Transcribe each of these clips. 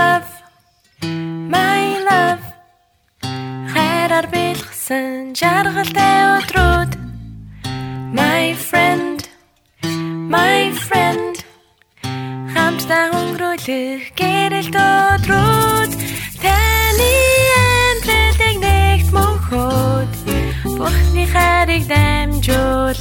love my love. Хайраар бэлгсэн жаргалтай өдрүүд. My friend my friend. Хамтдаа өнгөрүүлэх гэрэлт өдрүүд. Таны амьдралыг нэгт мөнхөд Бурхны хайрыг дамжуулъя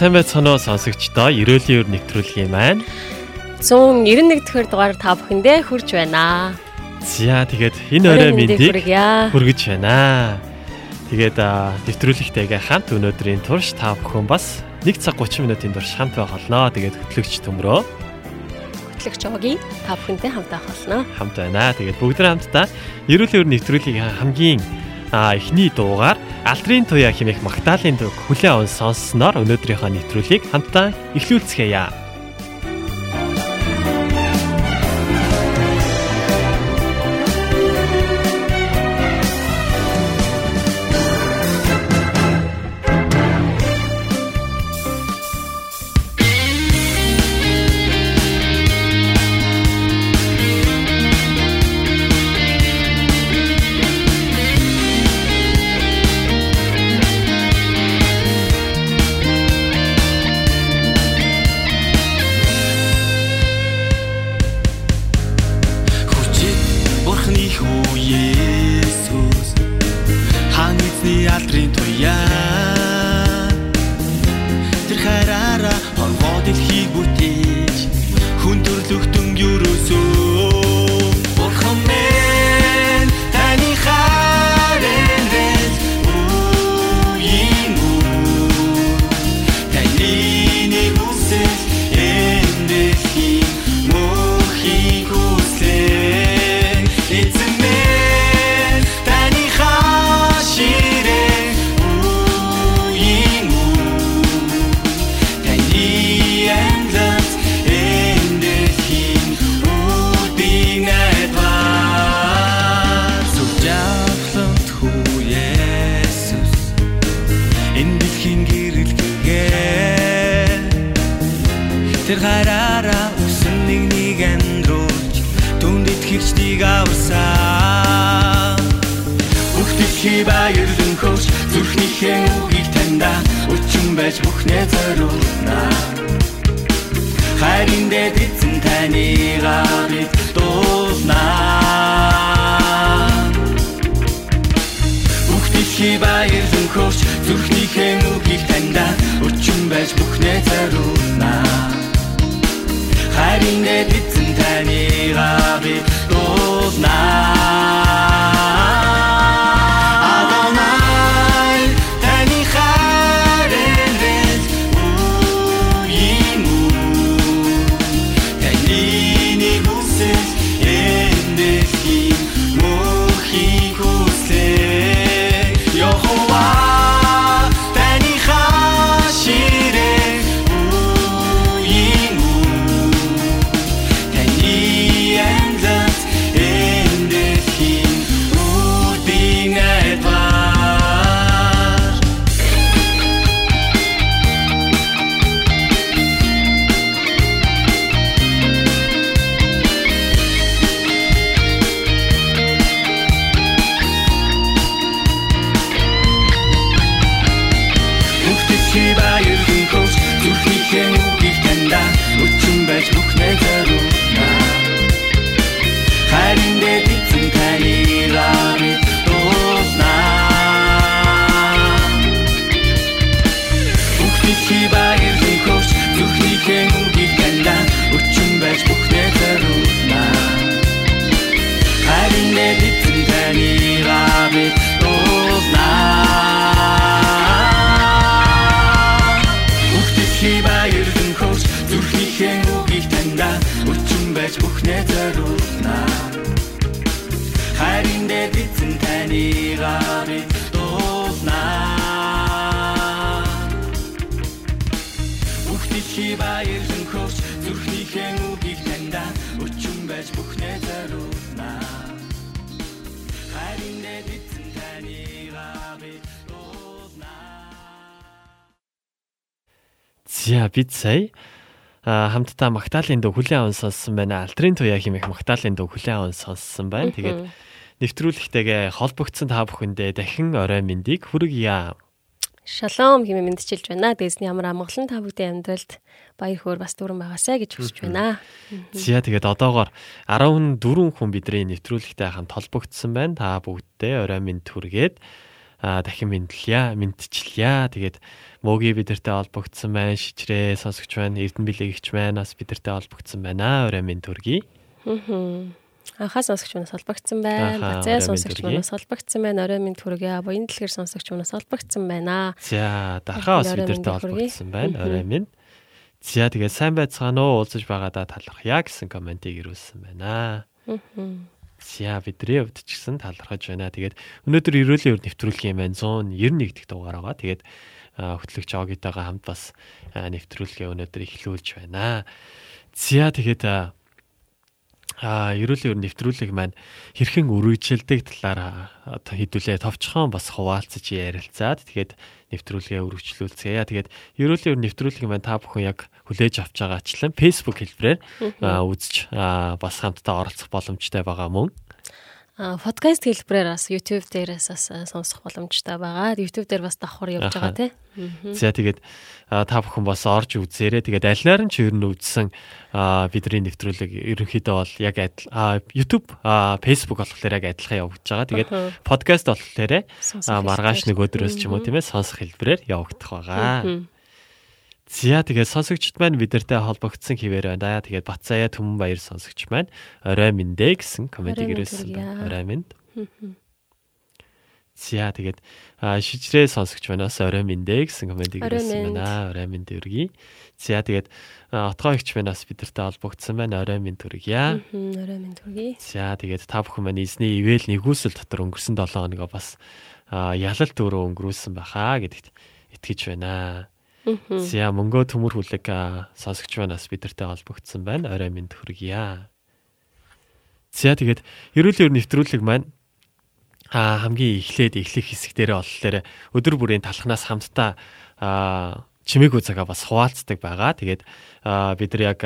сайн байцгаана уу сонсогчдоо ерөөлийн өр нэвтрүүлгийн маань 191 дэх дугаар та бүхэндээ хүрж байна. За тэгээд энэ орой мэндийг хүргэж байна. Тэгээд нэвтрүүлэгтэйгээ хамт өнөөдрийн турш та бүхэн бас 1 цаг 30 минутын турш хамт байх болно. Тэгээд хөтлөгч төмрөө хөтлөгч Оги та бүхэнтэй хамт байх болно. Хамт байна. Тэгээд бүгд хамтдаа ерөөлийн өр нэвтрүүлгийн хамгийн а эхний дуугаар Алдрын туяа хэмээх Магдалины дуу хүлээн аван сонссноор өнөөдрийнхөө нэвтрүүлгийг хамтдаа эхлүүлцгээе. Бид сая хамтдаа Магдалины дуу хүлэн аван сонссон байна. Алтрын туяа хэмээх Магдалины дуу хүлэн аван сонссон байна. Тэгээд нэвтрүүлэгтэйгээ холбогдсон та бүхэндээ дахин орой мэндийг хүргье. Шалом хэмээн мэдчилж байна. Дээсний ямар амгалан та бүдийн амьдралд баяр хөөр бас дүүрэн байгаасай гэж хүсэж байна. За тэгээд одоогоор 14 хүн бидний нэвтрүүлэгтэй хамт холбогдсон байна. Та бүгдээ орой мэнд хүргээд дахин мэдлья, мэдчилья. Тэгээд мөгийн бидэртэй холбогдсон байна. Шижрээ сонсогч байна. Эрдэнэ билегч байна. Бас бидэртэй холбогдсон байна. Орой минь төргий. Анхаа сонсогч манаас холбогдсон байна. Бацаа сонсогч манаас холбогдсон байна. Орой минь төргий. Буян дэлгэр сонсогч манаас холбогдсон байна. За дархаа бас бидэртэй холбогдсон байна. Орой минь. За тэгээд сайн байцгаана уу уулзаж байгаадаа талархъя гэсэн комментиг ирүүлсэн байна. За бидний хувьд ч гэсэн талархаж байна. Тэгээд өнөөдөр ерөөлийн өр нэвтрүүлэх юм байна. 191 дэх дугаар байгаа. Тэгээд хөтлөгч Огитойгоо хамт бас нэвтрүүлгээ өнөөдөр эхлүүлж байна. За тэгээд а ерөөлийн өр нэвтрүүлэг маань хэрхэн үргэлжилдэг талаар хэдүүлээ товчхон бас хуваалцаж ярилцаад тэгээд нэвтрүүлгээ үргэлжлүүлцгээе. Тэгээд ерөөлийн өр нэвтрүүлэг маань та бүхэн яг хүлээж авч байгаачлан Facebook хэлбэрээр үзэж бас хамтдаа оролцох боломжтой байгаа мөн подкаст хэлбэрээр бас YouTube дээрээс бас сонсох боломжтой байгаа. YouTube дээр бас давхар явж байгаа тий. За тэгээд та бүхэн бас орж үзээрэй. Тэгээд аль наар нь ч ер нь үзсэн бидний нэвтрүүлэг ерөнхийдөө бол яг YouTube, Facebook болохоор яг адилхан явагдаж байгаа. Тэгээд подкаст болохоор маргааш нэг өдрөөс ч юм уу тийм ээ сонсох хэлбэрээр явагдах байгаа. За тэгээд сонсогчд маань бидэртэй холбогдсон хിവэр байна. Тэгээд Бацаая Түмэн баяр сонсогч маань орой мэндэ гэсэн комментиг ирүүлсэн байна. Орой мэнд. За тэгээд шижрээ сонсогч манаас орой мэндэ гэсэн комментиг ирүүлсэн байна. Орой мэнд өргий. За тэгээд отгоо ихч манаас бидэртэй холбогдсон байна. Орой мэнд төргийа. Орой мэнд төргий. За тэгээд та бүхэн маань эзний ивэл нэгүсэл дотор өнгөрсөн 7 хоногоо бас ялалт өөрөө өнгөрүүлсэн байхаа гэдэгт итгэж байна. За мөнгөө төмөр хүлэг сонсогч манаас бидэртэй холбогдсон байна. Орой минь хүргье. За тэгээд ерөөлийн нэвтрүүлэг маань а хамгийн эхлээд эхлэх хэсэгдэрээ болохоор өдөр бүрийн талхнаас хамтдаа чимээгүй цагаа бас хуваалцдаг байгаа. Тэгээд бид нар яг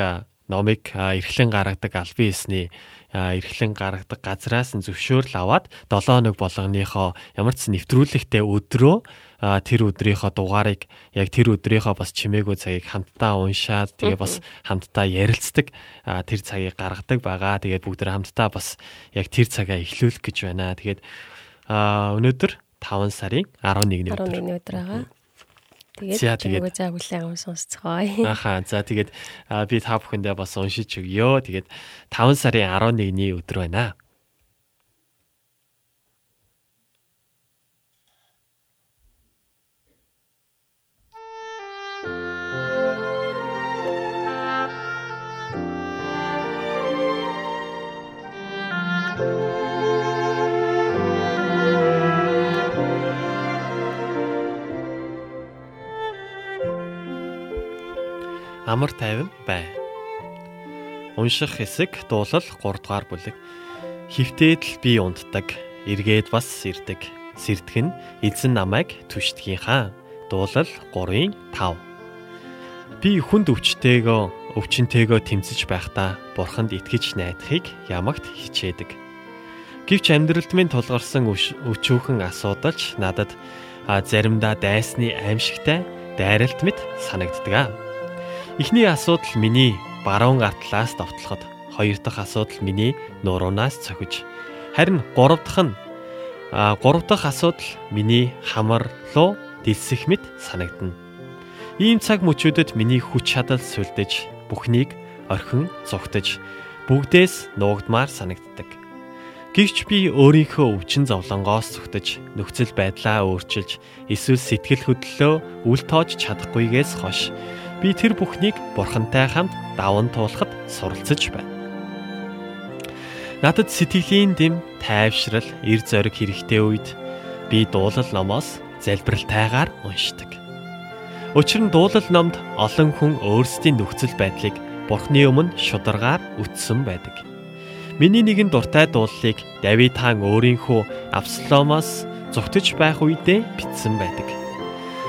номыг эрхлэн гаргадаг албан ёсны эрхлэн гаргадаг газраас нь зөвшөөрөл аваад 7 хоног болгоныхоо ямар ч нэвтрүүлэгтэй өдрөө тэр өдрийнхөө дугаарыг яг тэр өдрийнхөө бас чимээгүй цагийг хамтдаа уншаад тэгээ бас хамтдаа ярилцдаг тэр цагийг гаргадаг байгаа. Тэгээд бүгд хамтдаа бас яг тэр цагаа эхлүүлэх гэж байна. Тэгээд өнөөдөр 5 сарын 11-ний өдөр. 11-ний өдөр байгаа. Тэгээд чимээгүй цаг хүлээн аван сонсцгоё. Ахаа. За тэгээд би та бүхэндээ бас уншиж өгье. Тэгээд 5 сарын 11-ний өдөр байна. Амар тайван бай. Унших хэсэг дуулал 3 дугаар бүлэг. Хөвтөөд л би унтдаг, эргээд бас сэрдэг. Сэрдэх нь эзэн намайг түшдгийн хаан. Дуулал 3-ын 5. Би хүнд өвчтэйгөө өвчнөтэйгөө тэмцэж байхдаа бурханд итгэж найдахыг ямагт хичээдэг. Гэвч амьдралд минь тулгарсан өчүүхэн асуудалч надад заримдаа дайсны аимшигтай дайралт мэт санагддаг. Эхний асуудал миний баруун гартлаас довтлоход, хоёр дахь асуудал миний нуруунаас цохиж, харин гурав дахь нь гурав дахь асуудал миний хамар руу дэлсэх мэт санагдана. Ийм цаг мөчүүдэд миний хүч чадал сүлдэж, бүхнийг орхин зүгтэж, бүгдээс нуугдмаар санагддаг. Гэвч би өөрийнхөө өвчин зовлонгоос зүгтэж, нөхцөл байдлаа өөрчилж, эсвэл сэтгэл хөдлөлөө үл тоож чадахгүйгээс хойш би тэр бүхнийг бурхантай хамт даван туулахад суралцж байна. Надад сэтгэлийн дэм тайвшрал, эр зориг хэрэгтэй үед би дуулал номоос залбиралтайгаар уншдаг. Учир нь дуулал номд олон хүн өөрсдийн нөхцөл байдлыг Бурхны өмнө шударгаар үтсэн байдаг. Миний нэгэн дуртай дуулалыг Давид хаан өөрийнхөө Авсаломоос зүгтж байх үедээ бичсэн байдаг.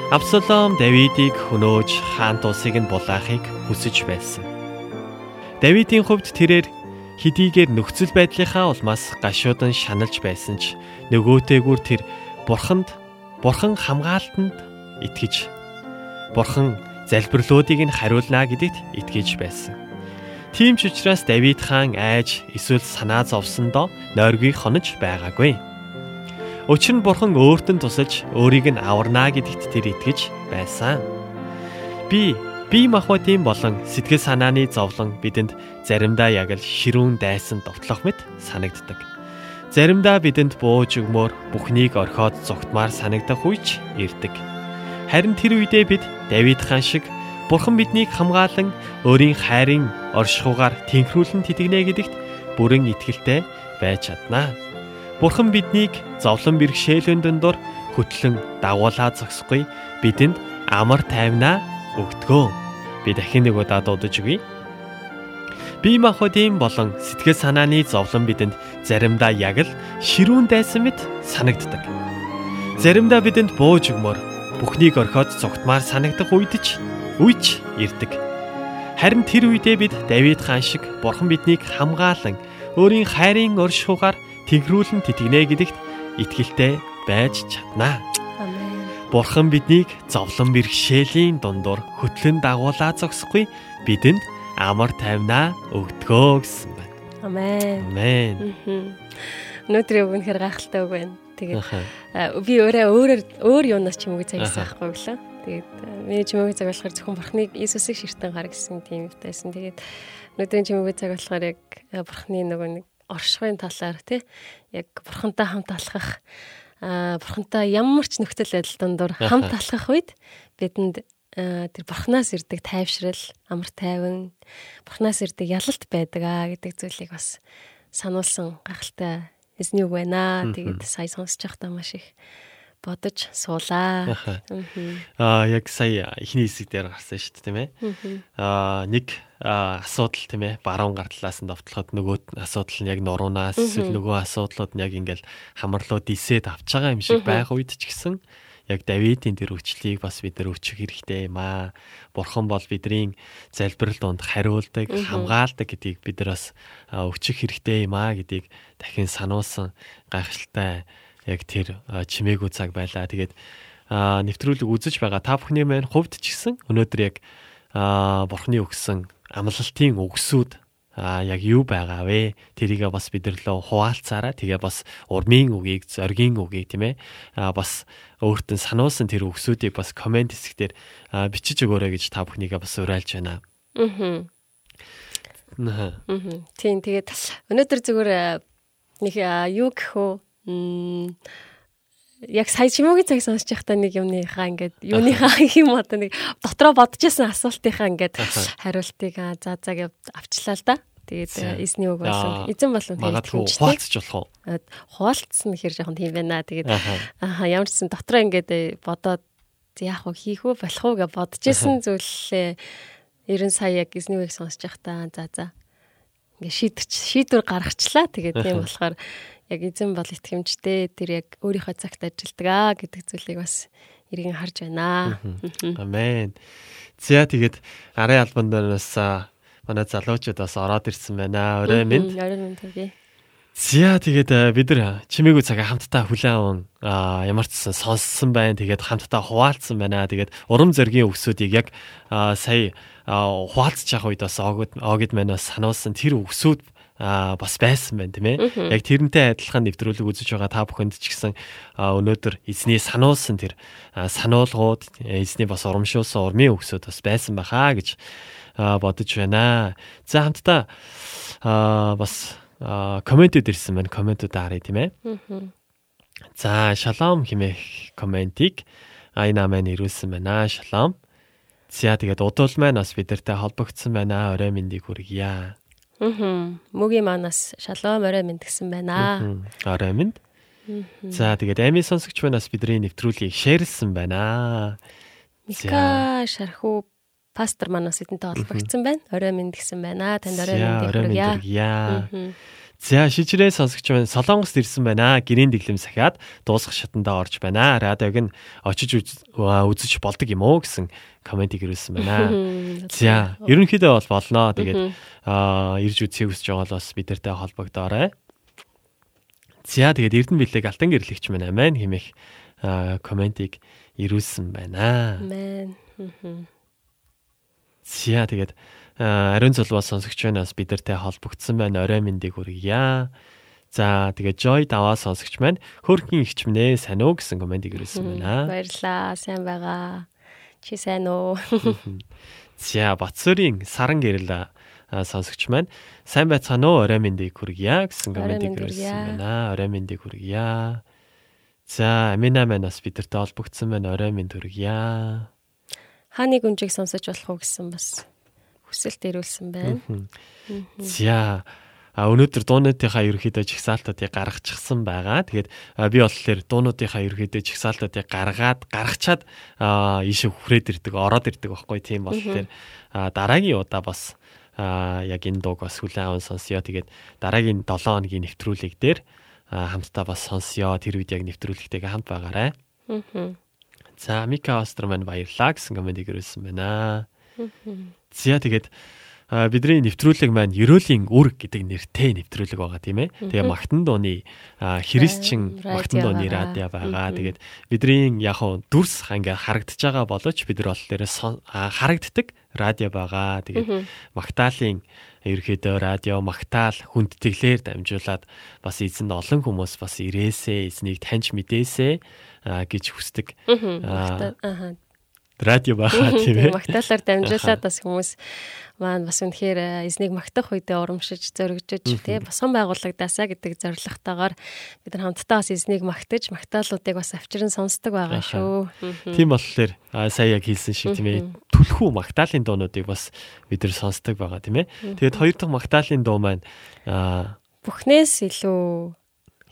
Абсалом Давидыг хөнөөж хаан тусыг нь булаахыг хүсэж байсан. Давидын хувьд тэрээр хэдийгээр нөхцөл байдлынхаа улмаас гашуудан шаналж байсан ч нөгөөтэйгүр тэр бурханд бурхан хамгаалтанд итгэж бурхан залбирлуудыг нь хариулна гэдэгт итгэж байсан. Тийм ч учраас Давид хаан айж эсвэл санаа зовсондоо нойргийг хонож байгаагүй. Учир нь бурхан өөрт нь тусалж өөрийг нь аварна гэдэгт тэр итгэж байсан. Би бие махбодын болон сэтгэл санааны зовлон бидэнд заримдаа яг л ширүүн дайсан довтлох мэт санагддаг. Заримдаа бидэнд бууж өгмөр бүхнийг орхиод зогтмаар санагдах үеч ирдэг. Харин тэр үедээ бид Давид хаан шиг Бурхан биднийг хамгаалan өөрийн хайрын оршихугаар тэнхрүүлэн тэтгэнэ гэдэгт бүрэн итгэлтэй байж чаднаа. Бурхан биднийг зовлон бэрхшээлийн дундор хөтлөн дагуулаа зогсохгүй бидэнд амар тайвнаа өгдгөө. Би дахин нэг удаа дуудаж өгье. Бие махбодын болон сэтгэл санааны зовлон бидэнд заримдаа яг л ширүүн дайсан мэт санагддаг. Заримдаа бидэнд бууж өгмөр бүхнийг орхиод цогтмаар санагдах үедч үеч ирдэг. Харин тэр үедээ бид Давид хаан шиг Бурхан биднийг хамгаалan өөрийн хайрын оршихугаар тэнхрүүлэн тэтгэнэ гэдэгт итгэлтэй байж чаднаа. Бурхан биднийг зовлон бэрхшээлийн дундуур хөтлөн дагуулаа зогсохгүй бидэнд амар тайвнаа өгдгөө гэсэн байна. Амен. Амен. Өнөөдрийн үг үнэхээр гайхалтай үг байна. Тэгээд би өөрөө өөрөөр өөр юунаас ч юм уу цагсан байхгүй гэлээ. Тэгээд миний чимээгүй цаг болохоор зөвхөн бурхныг Иесусыг ширтэн гар гэсэн тийм юмтайсэн. Тэгээд өнөөдрийн чимээгүй цаг болохоор яг бурхны нөгөө нэг оршихын талаар тий яг бурхантай хамт алхах бурхантай ямар ч нөхцөл байдал дондор хамт алхах үед бидэнд тэр бурхнаас ирдэг тайвшрал амар тайван бурхнаас ирдэг ялалт байдаг а гэдэг зүйлийг бас сануулсан гахалтай эзний үг байна. Тэгээд сая сонсож байхдаа маш их бодож суулаа. Аа яг сая ихний хэсэг дээр гарсан шүү дээ тийм ээ. Аа нэг асуудал тийм ээ. Баруун гар талаас нь давтлахад нөгөө асуудал нь яг нуруунаас эсвэл нөгөө асуудлууд нь яг ингээл хамарлууд исээд авч байгаа юм шиг байх үед ч гэсэн яг Давидын тэр хүчлийг бас бид нар өчөх хэрэгтэй юм аа. Бурхан бол бидний залбирал донд хариулдаг, хамгаалдаг гэдгийг бид нар бас өчөх хэрэгтэй юм аа гэдгийг дахин сануулсан гайхалтай яг тэр чимээгүй цаг байлаа. Тэгээд нэвтрүүлэг үзэж байгаа та бүхний маань хувьд ч гэсэн өнөөдөр яг бурхны өгсөн амлалтын өгсүүд а яг юу байгаа вэ? Тэрийгээ бас бидэрлөө хуваалцаараа тэгээ бас урмын үгийг, зоргийн үгийг тийм ээ. а бас өөртөө сануулсан тэр өгсүүдийг бас комент хэсгээр бичиж өгөөрэй гэж та бүхнийгээ бас уриалж байна. Аа. Аа. Тийм тэгээд өнөөдөр зүгээр нэг юу гэх вэ? Яг сая чимээгийн цаг сонсож байхдаа нэг юмныхаа ингээд юуныхаа юм одоо нэг дотроо бодож исэн асуултынхаа ингээд хариултыг за гэв авчлаа л да. Тэгээд эзний үг болсон. Эзэн болон тэгээд хуваалцж болох уу? Хуваалцсан гэхэр жоохон тийм байна. Тэгээд аа ямар ч сан дотроо ингээд бодоод яах вэ хийх үү болох уу гэж бодож исэн зүйлээ 90 сая яг эзний үгийг сонсож байхдаа за за ингээд шийдвэр шийдвэр гаргачлаа. Тэгээд тийм болохоор яг эзэн бол итгэмжтэй тэр яг өөрийнхөө цагт ажилдаг аа гэдэг зүйлийг бас эргэн харж байна. Амен. За тэгээд арын албан дээрээс манай залуучууд бас ороод ирсэн байна. Орой минь. Орой минь тэгье. За тэгээд бид нар чимээгүй цагаа хамтдаа хүлээн аван ямар ч сонссон байна. Тэгээд хамтдаа хуваалцсан байна. Тэгээд урам зоригийн өгсүүдийг яг сая хуваалцж явах үед бас огд огд манаас сануулсан тэр өгсүүд а бас байсан байна тийм ээ. Яг тэрнтэй адилхан нэвтрүүлэг үзэж байгаа та бүхэнд ч гэсэн өнөөдөр эзний сануулсан тэр сануулгууд эзний бас урамшуулсан урмын өгсөд бас байсан бахаа гэж бодож байна. За хамтдаа бас комментүүд ирсэн байна. Комментүүд харъя тийм ээ. За шалом хэмээх комментиг айна маань ирүүлсэн байна. Шалом. За тэгээд удвал маань бас бидэртэй холбогдсон байна. Орой мэндийг хүргье. Аа. Мөгийн манаас шалом орой минь гэсэн байна. Орой минь. За тэгээд Ами сонсогч манаас бидний нэвтрүүлгийг шеэрлсэн байна. Мика шархуу пастор манаас эдэнтэй холбогдсон байна. Орой минь гэсэн байна. Танд орой минь хүргье. За шижрээ сонсогч маань Солонгост ирсэн байна. Гэрийн дэглэм сахиад дуусах шатандаа орж байна. Радиог нь очиж үзэж болдог юм уу гэсэн комментиг ирүүлсэн байна. За ерөнхийдөө бол болно. Тэгээд ирж үзье хүсэж байгаа бол бас бидэртэй холбогдоорой. За тэгээд Эрдэнэ билег алтан гэрлэгч маань амин хэмээх комментиг ирүүлсэн байна. Амен. За тэгээд ариун цолбоо сонсогч байнаас бидэртэй холбогдсон байна. Орой мэндийг хүргье. За тэгээд Joy даваа сонсогч маань хөрхийн ихч минь сайн уу гэсэн комментиг ирүүлсэн байна. Баярлаа. Сайн байгаа. Чи сайн уу? За Батсүрийн саран гэрэл сонсогч маань сайн байцгаана уу? Орой мэндийг хүргье гэсэн комментиг ирүүлсэн байна. Орой мэндийг хүргье. За Амина маань бас бидэртэй холбогдсон байна. Орой минь хүргье. Хааны гүнжийг сонсож болох уу гэсэн бас хүсэлт ирүүлсэн байна. За А өнөөдөр дуунуудынхаа ерөөхдөө жигсаалтуудыг гаргачихсан байгаа. Тэгээд би болохоор дуунуудынхаа ерөөхдөө жигсаалтуудыг гаргаад гаргачаад ийшээ хүрээд ирдэг, ороод ирдэг байхгүй тийм болохоор дараагийн удаа бас яг энэ дууг бас хүлээн аван сонсё. Тэгээд дараагийн 7 хоногийн нэвтрүүлэг дээр хамтдаа бас сонсё. Тэр үед яг нэвтрүүлэгтэйгээ хамт байгаарай. За Мика Остер маань баярлаа гэсэн комент ирүүлсэн байна. За тэгээд бидний нэвтрүүлэг маань Ерөөлийн үр гэдэг нэртэй нэвтрүүлэг байгаа тийм ээ. Тэгээ Магтан дууны христчин Магтан дууны радио байгаа. Тэгээд бидний яг нь дүрс ингээ харагдаж байгаа боловч бид нар дээрээ харагддаг радио байгаа. Тэгээд Магтаалын ерөөдөө радио Магтаал хүндэтгэлээр дамжуулаад бас эзэнд олон хүмүүс бас ирээсээ эзнийг таньж мэдээсээ гэж хүсдэг. Аа радио байгаа тийм ээ. Магтаалаар дамжуулаад бас хүмүүс маань бас үнэхээр эзнийг магтах үедээ урамшиж зөргөжж тий босгон байгуулагдаасаа гэдэг зорилготойгоор бид нар хамтдаа бас эзнийг магтаж магтаалуудыг бас авчран сонсдог байгаа шүү. Тийм болохоор сая яг хэлсэн шиг тийм ээ түлхүү магтаалын дуунуудыг бас бид нар сонсдог байгаа тийм ээ. Тэгээд хоёр дахь магтаалын дуу маань бүхнээс илүү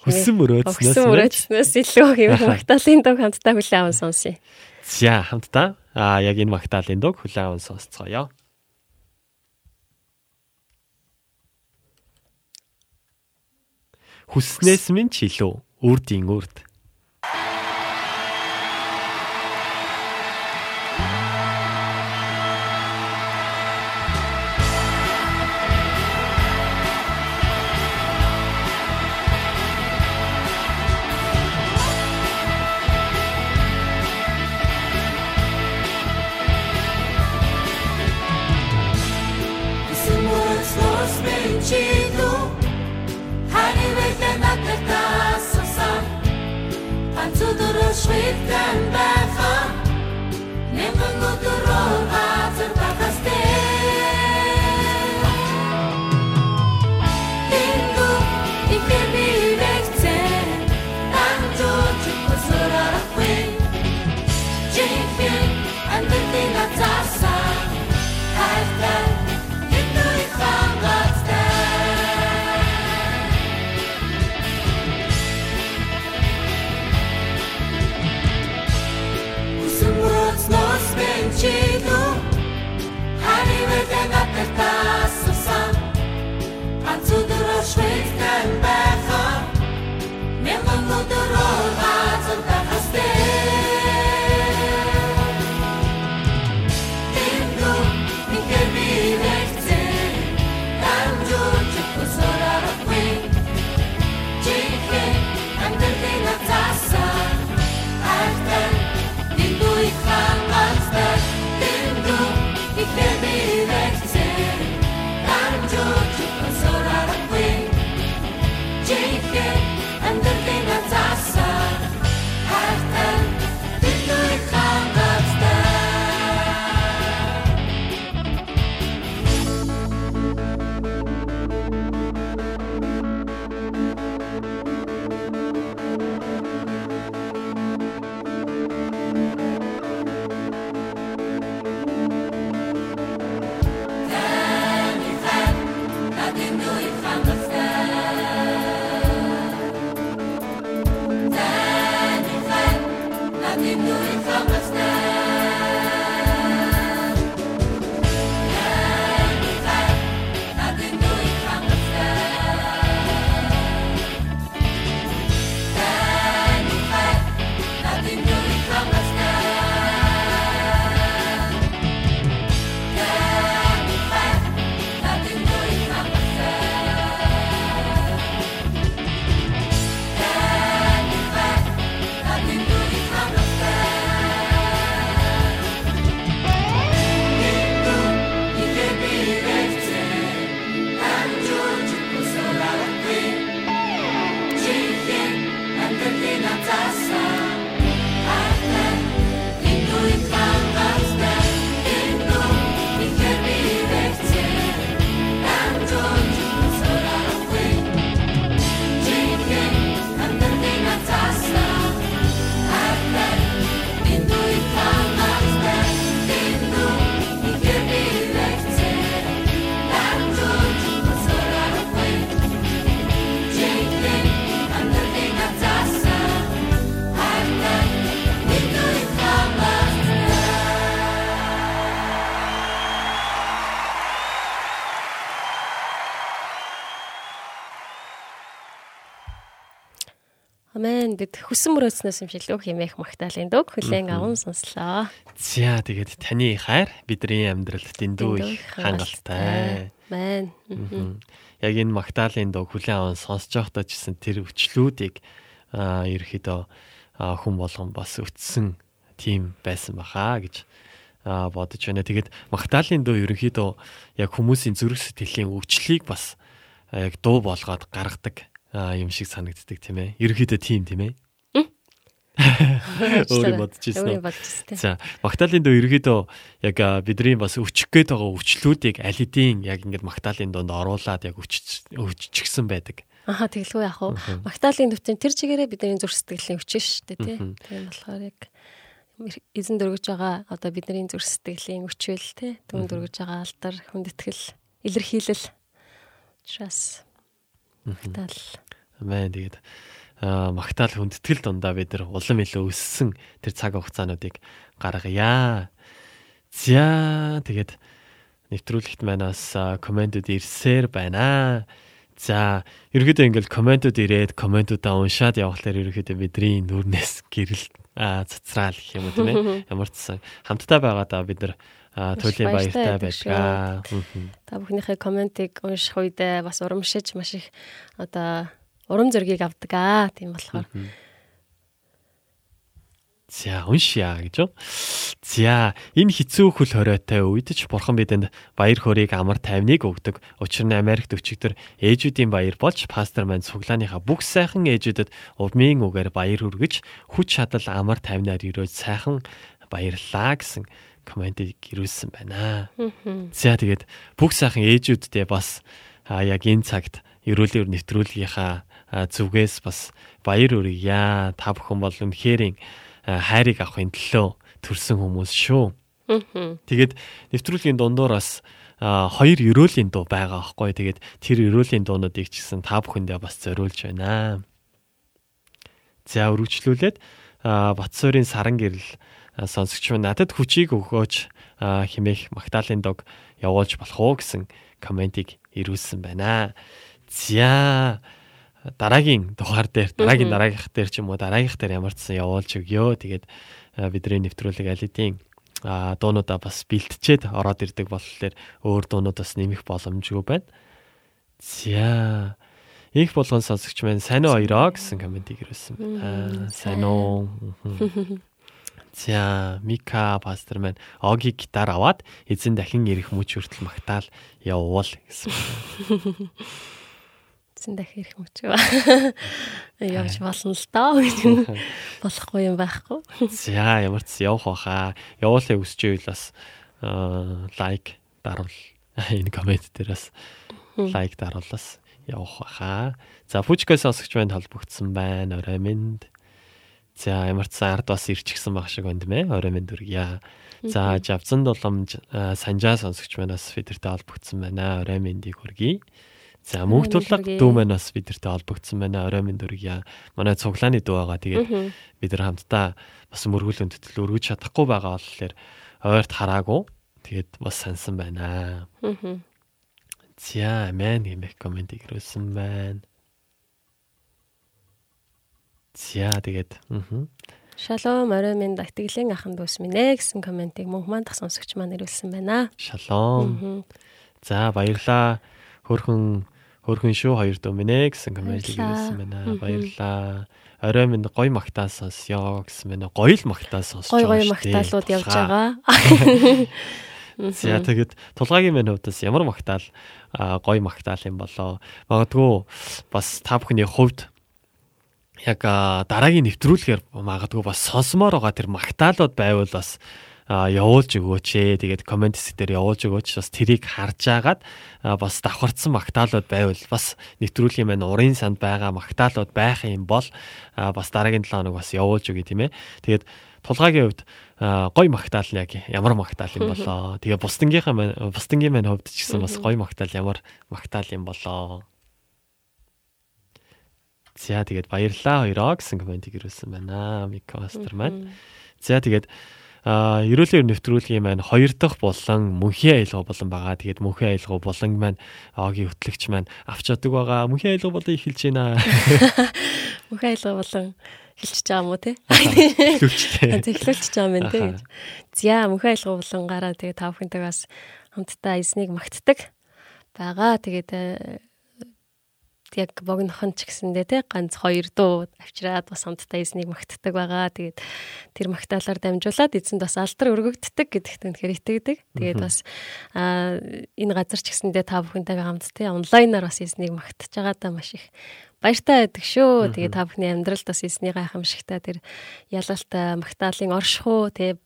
Хүссэн мөрөөдснөөс илүү хэвээр магтаалын дог хамтдаа хүлээн аван сонсъё. За хамтдаа а яг энэ магтаалын дог хүлээн аван сонсцгоё. Хүснээс минь ч илүү үрдийн үрд. Бид хүсэн мөрөөснөөс юм шилүү хэмээх магтаалын дөг хүлээн аван сонслоо. За тэгээд таны хайр бидний амьдралд дэндүү их хангалттай. Амен. Яг энэ магтаалын дөг хүлээн аван сонсож байхдаа ч гэсэн тэр өчлүүдийг ерөөхдөө хүн болгон бас өтсөн тим байсан баха гэж бодож байна. Тэгээд магтаалын дуу ерөнхийдөө яг хүмүүсийн зүрх сэтгэлийн өвчлийг бас яг дуу болгоод гаргадаг юм шиг санагддаг тийм ээ. Ерөнхийдөө тийм тийм ээ. Өөрөө бодож ирсэн. За, магтаалын дуу ерөнхийдөө яг бидний бас өчөх гээд байгаа өвчлүүдийг аль хэдийн яг ингээд магтаалын дуунд оруулаад яг өвччихсэн байдаг. Аха тэгэлгүй яах вэ? Магтаалын төвчөн тэр чигээрээ бидний зүрх сэтгэлийн өвчин шүү дээ тий. Тийм болохоор яг эзэн дөргөж байгаа одоо бидний зүрх сэтгэлийн өчвөл тий. Түн дөргөж байгаа алдар хүндэтгэл илэрхийлэл учраас магтаал. Амен тэгээд магтаал хүндэтгэл дундаа бид нар улам илүү өссөн тэр цаг хугацаануудыг гаргая. За тэгээд нэвтрүүлэгт манаас комментууд ирсээр байна. За ерөөдөө ингээл комментууд ирээд комментуудаа уншаад явхлаар ерөөдөө бидний нүрнээс гэрэл цацраал гэх юм уу тийм ээ. Ямар ч хамтдаа байгаадаа бид нар туйлын баяртай байдаг. Та бүхнийхээ комментиг унших үед бас урамшиж маш их одоо урам зоригийг авдаг аа. Тийм болохоор За уншия гэж. За энэ хэцүү хөл хоройтой үед ч бурхан бидэнд баяр хөөргийг амар тайвныг өгдөг. Учир нь Америкт өчигдөр ээжүүдийн баяр болж пастор маань цуглааныхаа бүх сайхан ээжүүдэд увмын үгээр баяр хүргэж хүч чадал амар тайвнаар өрөөж сайхан баярлаа гэсэн комментиг ирүүлсэн байна. За тэгээд бүх сайхан ээжүүддээ бас яг энэ цагт ерөөлөөр нэвтрүүлгийнхаа зүгээс бас баяр хүргье. Та бүхэн бол үнэхэрийн хайрыг авахын төлөө төрсэн хүмүүс шүү. Тэгээд нэвтрүүлгийн дундуур бас хоёр ерөөлийн дуу байгаа аахгүй. Тэгээд тэр ерөөлийн дуунуудыг ч гэсэн та бүхэндээ бас зориулж байна. За өргөжлүүлээд Батсуурийн саран гэрэл сонсогч маань надад хүчийг өгөөч химээх магтаалын дог явуулж болох уу гэсэн комментиг ирүүлсэн байна. За дараагийн дугаар дээр дараагийн дараагийнх дээр ч юм уу дараагийнх дээр ямар ч сан явуулж өгөө. Тэгээд бидний нэвтрүүлэг алидийн а дуунуудаа бас бэлтчихэд ороод ирдэг болохоор өөр дуунууд бас нэмэх боломжгүй байна. За их болгон сонсогч маань сайн уу хоёроо гэсэн комментиг ирүүлсэн байна. Сайн уу. За Мика пастор маань оги гитар аваад эзэн дахин ирэх мөч хүртэл магтаал явуул гэсэн. эзэн дахин ирэх мөч ба. Явж болно л доо гэж болохгүй юм байхгүй. За ямар ч явах баха. Явуулахыг хүсэж байвал бас лайк даруул. Энэ комент дээр бас лайк даруулаас явах баха. За Фужкас сонсогч байна холбогдсон байна. Орой минь. За ямар ч ард бас ирчихсэн баг шиг байна тийм ээ. Орой минь дүргийа. За Жавцан дуламж санжаа сонсогч манаас бидэртэй холбогдсон байна. Орой миньдийг хүргэе. За мөнх тулаг дүү маань бас бидэртэй холбогдсон байна. Орой минь дүргийа. Манай цуглааны дүү байгаа. Тэгээд бид нар хамтдаа бас мөргүүлэн төтөл өргөж чадахгүй байгаа болохоор ойрт хараагүй. Тэгээд бас сансан байна. За амен гэмэх комент ирүүлсэн байна. За тэгээд аа Шалом орой минь дагтгэлэн ахын дүүс минь ээ гэсэн комментиг мөнх маань дах сонсогч маань ирүүлсэн байна. Шалом. За баярлаа. Хөрхөн Хөрхөн шүү хоёр дөө минь гэсэн коммент ирсэн байна. Баярлалаа. Орой минь гоё магтаа сонсё гэсэн байна. Гоё л магтаа сонсож байгаа. Гоё гоё магтаалууд явж байгаа. За тэгэд тулгаагийн минь хувьд бас ямар магтаал гоё магтаал юм болоо. Магадгүй бас та бүхний хувьд яг дараагийн нэвтрүүлгээр магадгүй бас сонсомоор байгаа тэр магтаалууд байвал бас явуулж өгөөч ээ. Тэгээд комент хэсэг дээр явуулж өгөөч. Бас тэрийг харж агаад бас давхарцсан магтаалууд байвал бас нэвтрүүлгийн маань урын санд байгаа магтаалууд байх юм бол бас дараагийн 7 хоног бас явуулж өгье тийм ээ. Тэгээд тулгаагийн хувьд гой магтаал нь яг ямар магтаал юм болоо. Тэгээ бусдынгийнхаа маань бусдынгийн маань хувьд ч гэсэн бас гой магтаал ямар магтаал юм болоо. За тэгээд баярлалаа хоёроо гэсэн комментиг ирүүлсэн байна. Мика мастер маань. За тэгээд а ерөөлийн нэвтрүүлгийн маань хоёр дахь болон мөнхийн аялга болон байгаа. Тэгээд мөнхийн аялга болон маань огийн хөтлөгч маань авч чаддаг байгаа. Мөнхийн аялга болон эхэлж байна. Мөнхийн аялга болон хэлчихэж байгаа уу те? Эхлүүлчихтэй. Эхлүүлчихэж байгаа юм те. За мөнхийн аялга болонгаараа тэгээ та бүхэнтэй бас хамтдаа эзнийг магтдаг байгаа. Тэгээд яг богинохон ч гэсэндээ те ганц хоёр дуу авчираад бас хамтдаа эзнийг магтдаг байгаа. Тэгээд тэр магтаалаар дамжуулаад эзэнд бас алдар өргөгддөг гэдэгт үнэхээр итгэдэг. Тэгээд бас а энэ газар ч гэсэндээ та бүхэнтэйгээ хамт те онлайнаар бас эзнийг магтаж байгаадаа маш их баяртай байдаг шүү. Тэгээ та бүхний амьдралд бас эзний гайхамшигтай тэр ялалтай магтаалын оршихуу те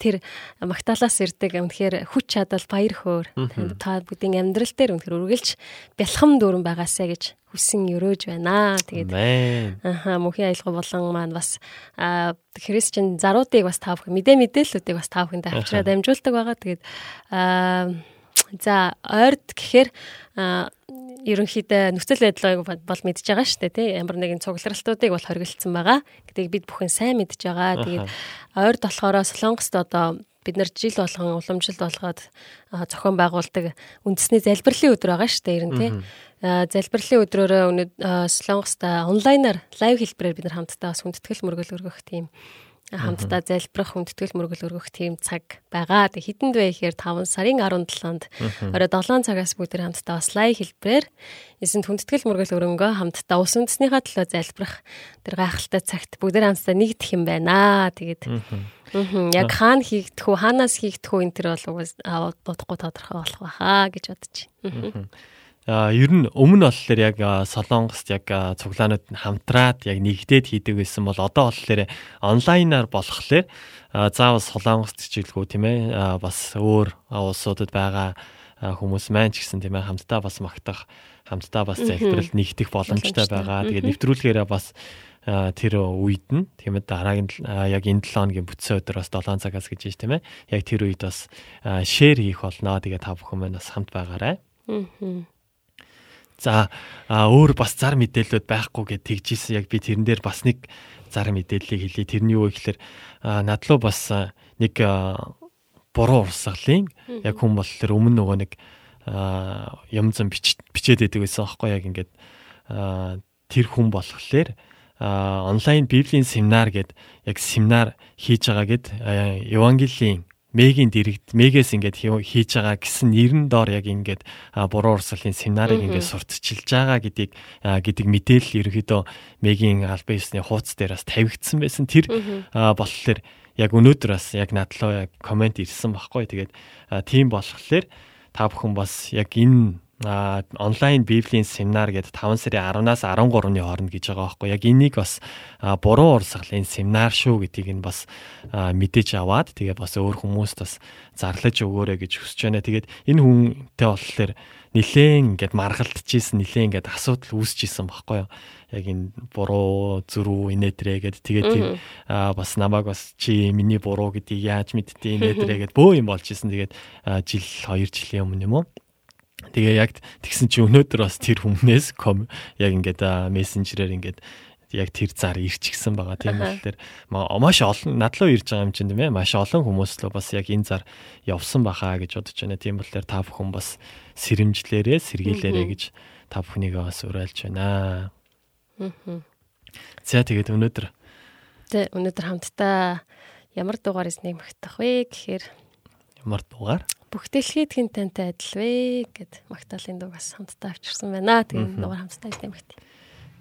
тэр магтаалаас ирдэг үнэхээр хүч чадал баяр хөөр та бүдгийн амьдрал дээр үнэхээр үргэлж бэлхам дүүрэн байгаасаа гэж хүсэн өрөөж байна. Тэгээд ааха мөнхийн аялга болон маань бас христчин заруудыг бас таах мэдээ мэдээллүүдийг бас таах хүнд авчраад дамжуулдаг байгаа. Тэгээд аа за ойрд гэхээр ерөнхийдөө нөхцөл байдлыг бол мэдж байгаа шүү дээ тий ямар нэгэн цугларалтуудыг бол хоригдсан байгаа гэдгийг бид бүхэн сайн мэдж байгаа. Тэгээд ойрд болохоор Солонгост одоо бид нар жил болгон уламжилт болгоод зохион байгуулдаг үндэсний залбирлын өдөр байгаа шүү дээ ер нь тий. Залбирлын өдрөөрөө өнөө Солонгост онлайнаар лайв хэлбэрээр бид нар хамтдаа бас хүндэтгэл мөргөл өргөх тийм хамтдаа залбирах хүндэтгэл мөргөл өргөх тийм цаг байгаа. Тэг хідэнд вэ гэхээр 5 сарын 17-нд орой 7 цагаас бүгд хамтдаа бас лайв хэлбэрээр эсэнд хүндэтгэл мөргөл өрөнгөө хамтдаа ус үндэснийхаа төлөө залбирах тэр гайхалтай цагт бүгд хамтдаа нэгдэх юм байна. Тэгээд яг хаана хийгдэх үү, хаанаас хийгдэх үү энэ төр бол бодохгүй тодорхой болох байхаа гэж бодож. Байна ер нь өмнө болохоор яг Солонгост яг цуглаанууд нь хамтраад яг нэгдээд хийдэг байсан бол одоо болохоор онлайнаар болохлээр заавал Солонгост чиглэгүү тийм ээ бас өөр улсуудад байгаа хүмүүс маань ч гэсэн тийм ээ хамтдаа бас магтах хамтдаа бас залбиралд нэгдэх боломжтой байгаа. Тэгээд нэвтрүүлгээрээ бас тэр үед нь тийм ээ дараагийн яг энэ 7 хоногийн бүтсэн өдөр бас 7 цагаас гэж тийм ээ яг тэр үед бас шеэр хийх болно. Тэгээд та бүхэн маань бас хамт байгаарай. Аа За өөр бас зар мэдээлэлүүд байхгүй гэд тэгжсэн яг би тэрэн дээр бас нэг зар мэдээллийг хэлье. Тэрний юу гэхээр надлуу бас нэг буруу урсгалын яг хүн бол тэр өмнө нөгөө нэг юм зам бичээд байдаг байсан аахгүй яг ингээд тэр хүн болохоор онлайн библийн семинар гэд яг семинар хийж байгаа гэд евангелийн Мегийн дэрэгд Мегээс ингээд хийж байгаа гэсэн нэрэн доор яг ингээд буруу урсгалын семинарыг ингээд сурталчилж байгаа гэдгийг гэдэг мэдээлэл ерөөхдөө Мегийн албан ёсны хуудас дээр бас тавигдсан байсан. Тэр болохоор яг өнөөдөр бас яг надлаа яг комент ирсэн баггүй. Тэгээд тийм болохоор та бүхэн бас яг энэ а онлайн библийн семинар гэдэг 5 сарын 10-наас 13-ны хооронд гэж байгаа байхгүй яг энийг бас буруу урсгалын семинар шүү гэдгийг нь бас мэдээж аваад тэгээ бас өөр хүмүүст бас зарлаж өгөөрэй гэж хүсэж байна. Тэгээд энэ хүнтэй болохоор нилээн ингээд маргалтжсэн нилээн ингээд асуудал үүсчихсэн байхгүй юу. Яг энэ буруу зөрүү инээдрээ гэд тэгээд бас намайг бас чи миний буруу гэдгийг яаж мэдтээ инээдрээ гэд бөө юм болж исэн. Тэгээд жил 2 жилийн өмнө юм уу Тэгээ яг тэгсэн чи өнөөдөр бас тэр хүмүүнээс яг ингээд мессенжерээр ингээд яг тэр зар ирчихсэн байгаа. Тийм болохоор маш олон надлуу ирж байгаа юм чинь тийм ээ. Маш олон хүмүүс л бас яг энэ зар явсан бахаа гэж бодож байна. Тийм болохоор та бүхэн бас сэрэмжлээрээ сэргийлээрээ гэж та бүхнийг бас уриалж байна. За тэгээд өнөөдөр Тэ өнөөдөр хамтдаа ямар дугаар эзнийг магтах вэ гэхээр ямар дугаар? бүх дэлхийд тантай адил вэ гэд магтаалын дуу бас хамтдаа авчирсан байна. Тэгээд дугаар хамтдаа эзэн магт.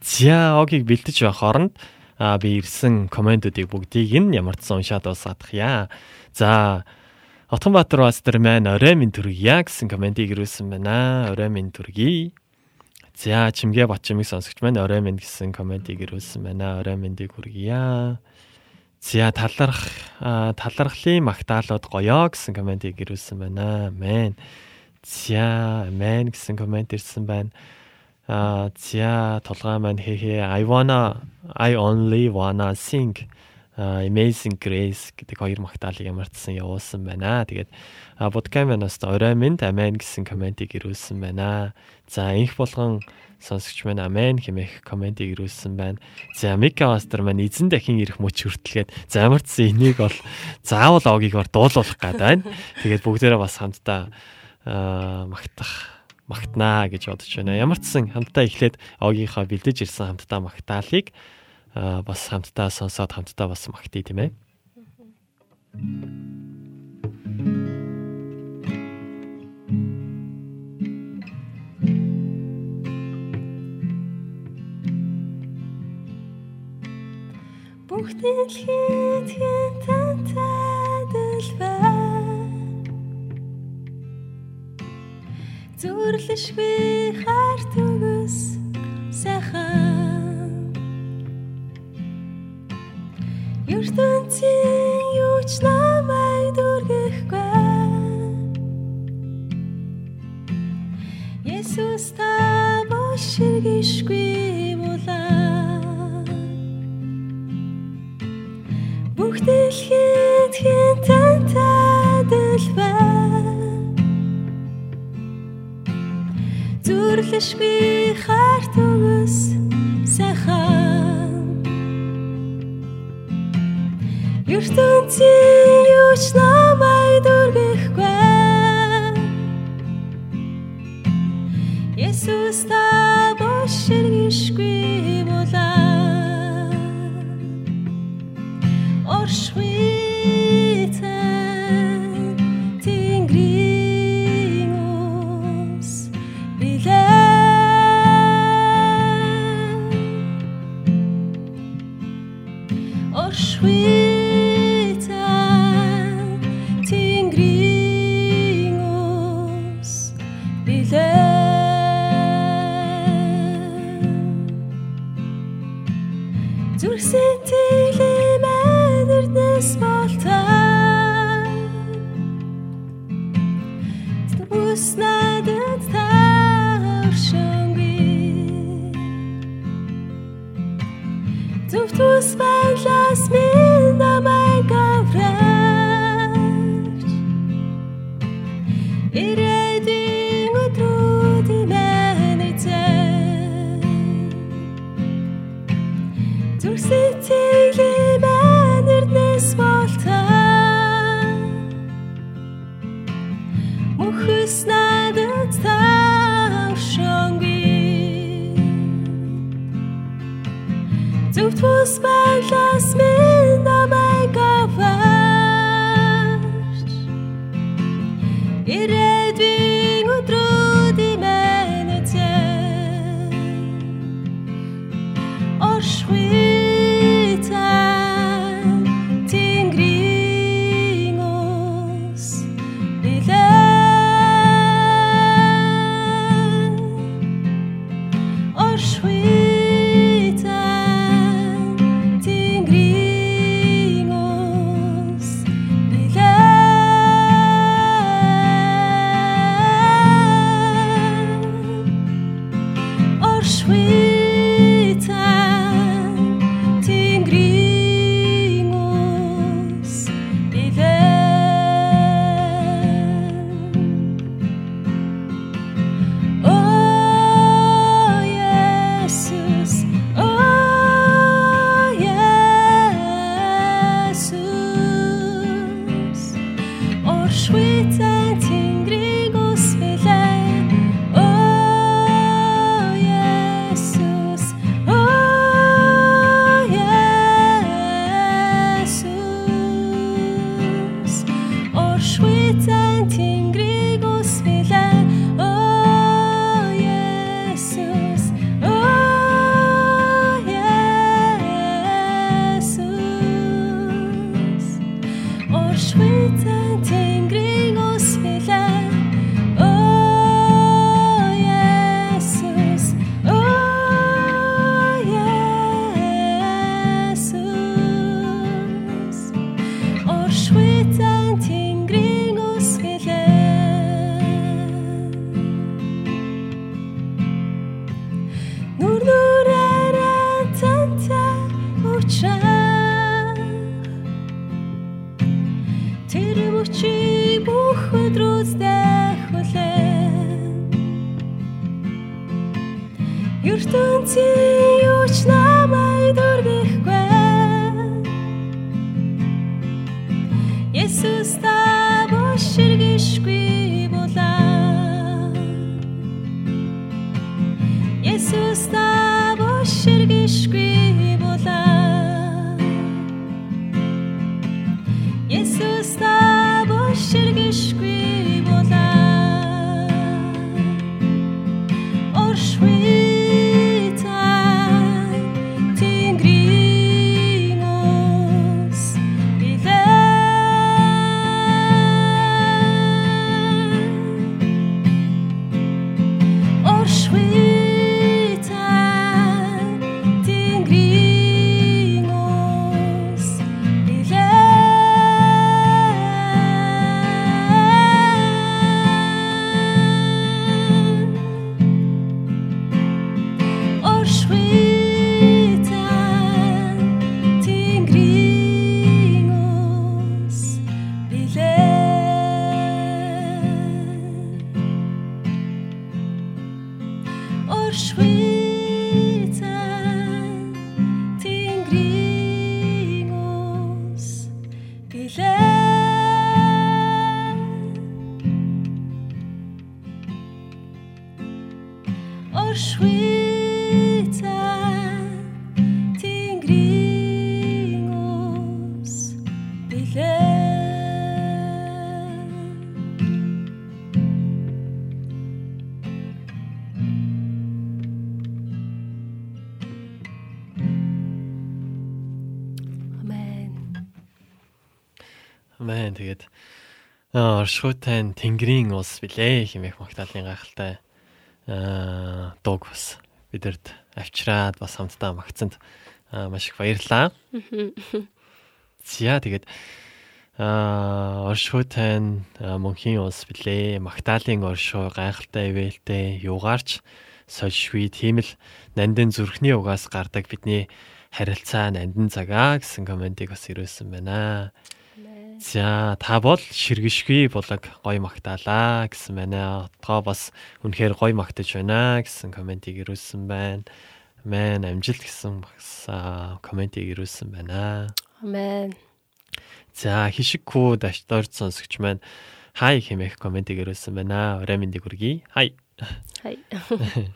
За огийг бэлдэж байх хооронд а би ирсэн комментуудыг бүгдийг нь ямар ч сон уншаад уусгадах яа. За Отгонбаатар бас тэр маань орой минь төргийа гэсэн комментиг ирүүлсэн байна. Орой минь төргий. За чимгээ бачмыг сонсогч маань орой минь гэсэн комментиг ирүүлсэн байна. Орой миньдийг хүргийа. За таларх талархлын магтаалууд гоёо гэсэн комментиг ирүүлсэн байна. Амен. За амен гэсэн коммент ирсэн байна. А за толгой маань хээ хээ I wanna I only wanna sing Amazing Grace гэдэг хоёр магтаалыг ямарчсан явуулсан байна. Тэгээд Budcam-аас орой минь амен гэсэн комментиг ирүүлсэн байна. За инх болгон сонсогч маань амен хэмээх комментиг ирүүлсэн байна. За Мика Мастер маань эзэн дахин ирэх мөч хүртэлгээд за ямарчсан энийг бол заавал огийг дуулуулах гээд байна. Тэгээд бүгдээрээ бас хамтдаа магтах магтнаа гэж бодож байна. Ямар ч сан хамтдаа эхлээд огийнхаа бэлдэж ирсэн хамтдаа магтаалыг бас хамтдаа сонсоод хамтдаа бас магтъя тийм ээ. Бүх дэлхийд хэн тантай дэлбэр Зүрлэшгүй харт үгс сайхан ертөнцийн юу ч намайг дүргэхгүй Есүс та боширгишгүй булаа Бүх дэлхийд хэн тантай дэлбэр Зүрлэшгүй харт үгс сайхан ертөнцийн юу ч намайг дүргэхгүй Есүс та боширгишгүй булаа Оршгүй оршуутай тэнгэрийн ус билээ хэмээх магтаалын гайхалтай аа дог бас бидэрт авчираад бас хамтдаа магцанд маш их баярлаа. Зя тэгээд аа оршуутай мөнхийн ус билээ магтаалын оршуу гайхалтай ивэлтэй юугаарч сольшгүй тийм л нандин зүрхний угаас гардаг бидний харилцаа нандин цагаа гэсэн комментиг бас ирүүлсэн байна. За та бол ширгэшгүй булаг гой магтаалаа гэсэн байна. Отгоо бас үнэхээр гой магтаж байна гэсэн комментиг ирүүлсэн байна. Мэн амжилт гэсэн бас комментиг ирүүлсэн байна. Амен. За хишиггүй дашдор сонсогч маань хай хэмээх комментиг ирүүлсэн байна. Орой мэндийг хүргэе. Хай. Хай.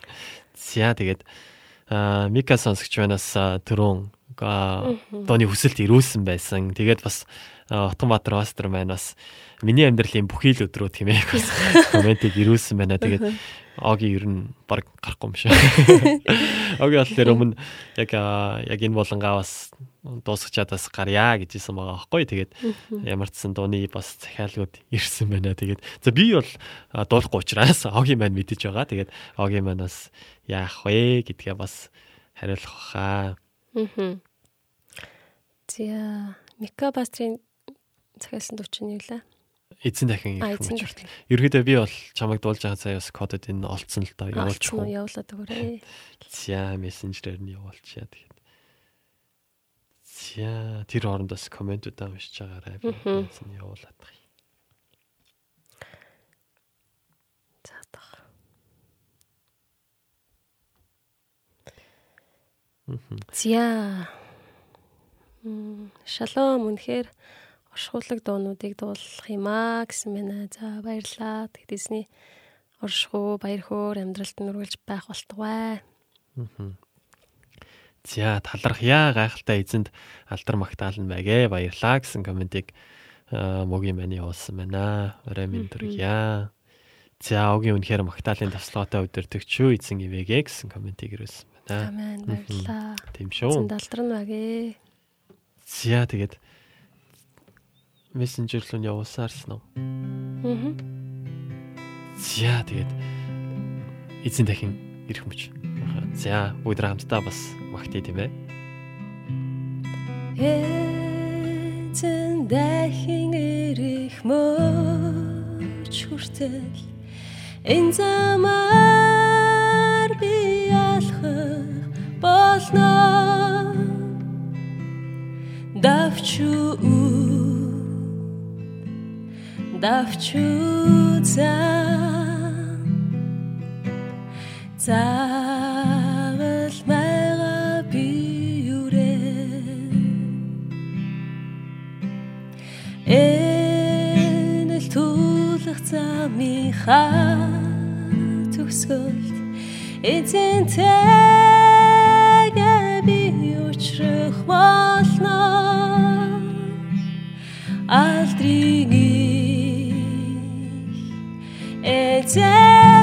За тэгээд Мика сонсогч манаас түрүүн дооны хүсэлт ирүүлсэн байсан. Тэгээд бас Утганбаатар Остер маань бас миний амьдралын бүхий л өдрүүд хэмээх бас комментиг ирүүлсэн байна. Тэгээд Оги ер нь баг гарахгүй юм шиг. Оги бол тэр өмнө яг яг энэ болонгаа бас дуусгачаад бас гарья гэж хэлсэн байгаа байхгүй. Тэгээд ямар ч сан дууны бас захиалгууд ирсэн байна. Тэгээд за би бол дуулахгүй учраас Оги маань мэдэж байгаа. Тэгээд Оги маань бас яах вэ гэдгээ бас хариулах хаа. Аа. За Мика Бастрын дуу чинь юу лээ? Эзэн дахин ирэх юм. Ерөөдөө би бол чамайг дуулж байгаа цааяас кодод энэ олцсон л доо явуулж хөө. Явуулаад өгөөрэй. За мессенжерээр нь явуулчихъя тэгээд. За тэр хоорондоос комментуудаа уншиж байгаарай. Би энэ явуулаад байгаа. Мм шалом үнэхээр оршуулаг дуунуудыг дуулах юм аа гэсэн байна. За баярлаа. Тэгтээсний оршихуу, баяр хөөр амьдралд нүргэлж байх болтугай. За талархъя гайхалтай эзэнд алдар магтаална байгээ баярлаа гэсэн комментиг могийн мань явуулсан байна. Орой минь төргийа. За огийн үнэхээр магтаалын тослоготой өдөртөгч шүү эзэн ивэгээ гэсэн комментиг ирүүлсэн байна. Амен баярлаа. Тийм шүү. Эзэн алдар нь байгээ. За тэгээд мессенжер руу явуулсаарсан уу? Аа. За тэгээд эзэн дахин ирэх мөч. За бүгд хамтдаа бас магтъя тийм ээ. Эзэн дахин ирэх мөч хүртэл энэ замаар би алхах болно. Давчуу давчууза заавал байгаа би юрэ энэл тулах замынхаа төгсгөлд эзэнтэйгээ би учрах болно. Алдрыг tell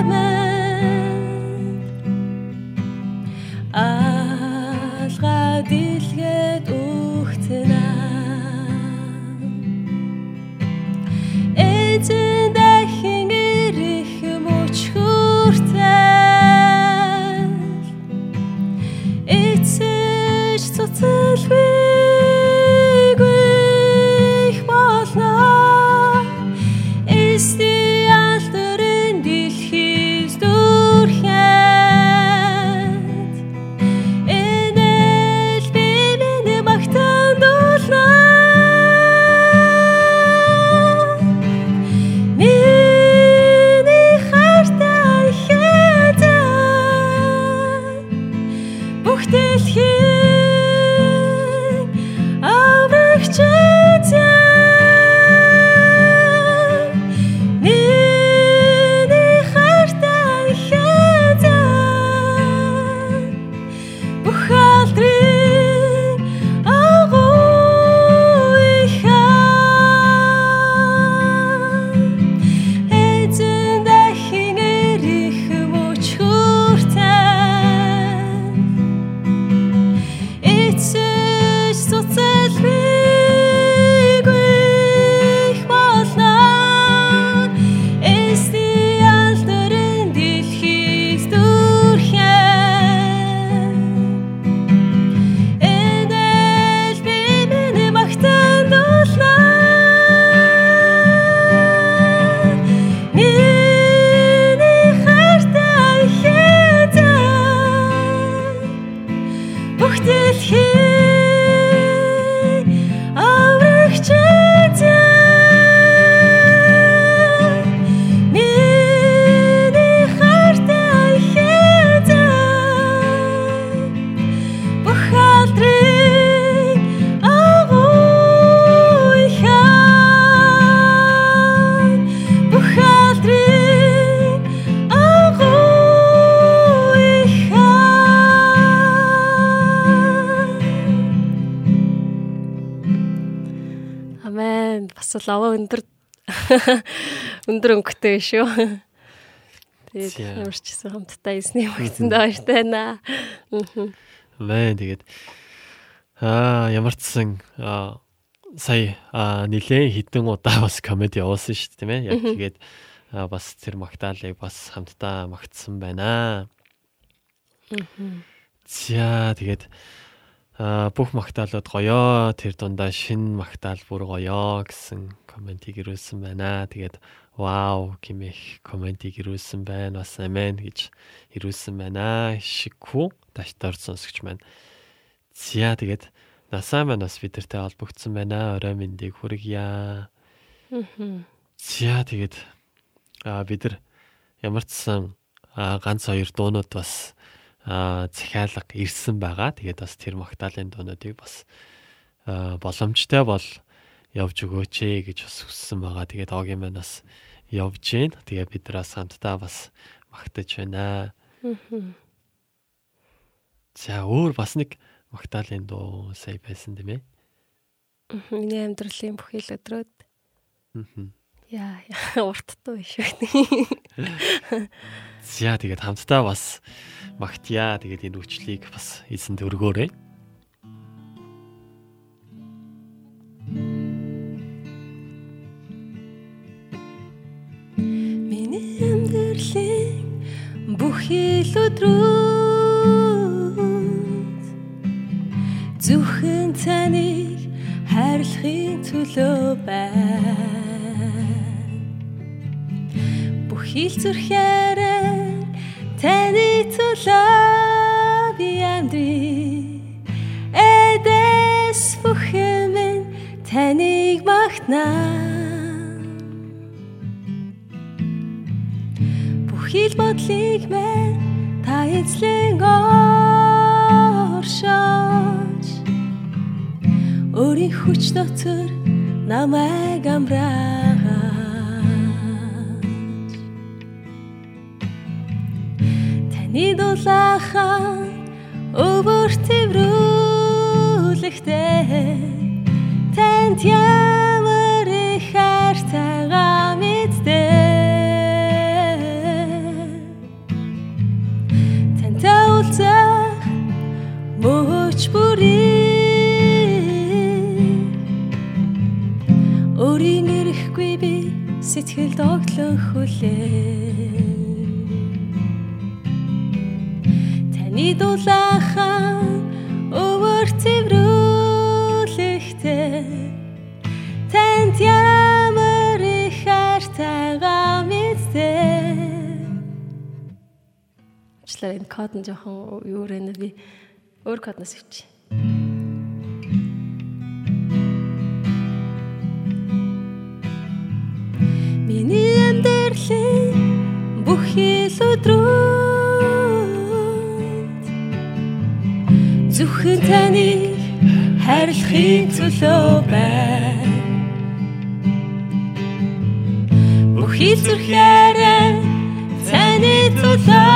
лава өндөр өндөр өнгөтэй шүү. Тэгээд ямар ч гэсэн хамтдаа эсний хөгцөнд баяртай байна. Мэн тэгээд аа ямар ч сан сая нилээн хідэн удаа бас комеди явуулсан шүү дээ тийм ээ. Яг тэгээд бас тэр магтаалыг бас хамтдаа магтсан байна. За тэгээд бүх магтаалууд гоёо тэр дундаа шин магтаал бүр гоёо гэсэн комментиг ирүүлсэн байна. Тэгээд вау гэмэх комментиг ирүүлсэн байна. Бас амен гэж ирүүлсэн байна. Шигхүү таштар сонсогч маань. Зя тэгээд насаа маань бас бидэртэй холбогдсон байна. Орой мэндийг хүргье. Зя тэгээд а бид нар ямар ч сан ганц хоёр дуунууд бас захиалга ирсэн байгаа. Тэгээд бас тэр магтаалын дуунуудыг бас боломжтой бол явж өгөөч ээ гэж бас хүссэн байгаа. Тэгээд огийн маань бас явж гин. Тэгээд бид нар хамтдаа бас магтаж байна. За өөр бас нэг магтаалын дуу сая байсан тийм ээ. Миний амьдралын бүхий л өдрөөд. Яа, урт дуу шүү. За тэгээд хамтдаа бас магтъя. Тэгээд энэ үчлийг бас эзэнд өргөөрэй. Бүхий л өдрүүд зөвхөн таныг хайрлахын төлөө байна. Бүхий л зүрхээрээ Таны төлөө би амьдрий Эдэс бүхэн минь таныг магтнаа Бүхий л бодлыг мэн та эзлэн оршооч. Өөрийн хүч дотор намайг амраагач Таны дулаахан өвөр тэмрүүлэхтэй танд ямар их хайртайгаа сэтгэл догтлон хүлээ Таны дулаахан өвөр цэврүүлэхтэй танд ямар их хайртайгаа мэдээ Члээ энэ код нь жоохон юу вэ? Би өөр кодноос өвчи Миний амьдралын бүх хил өдрүүд Зөвхөн таныг хайрлахын төлөө байна. Бүх хил зүрхээрээ таны төлөө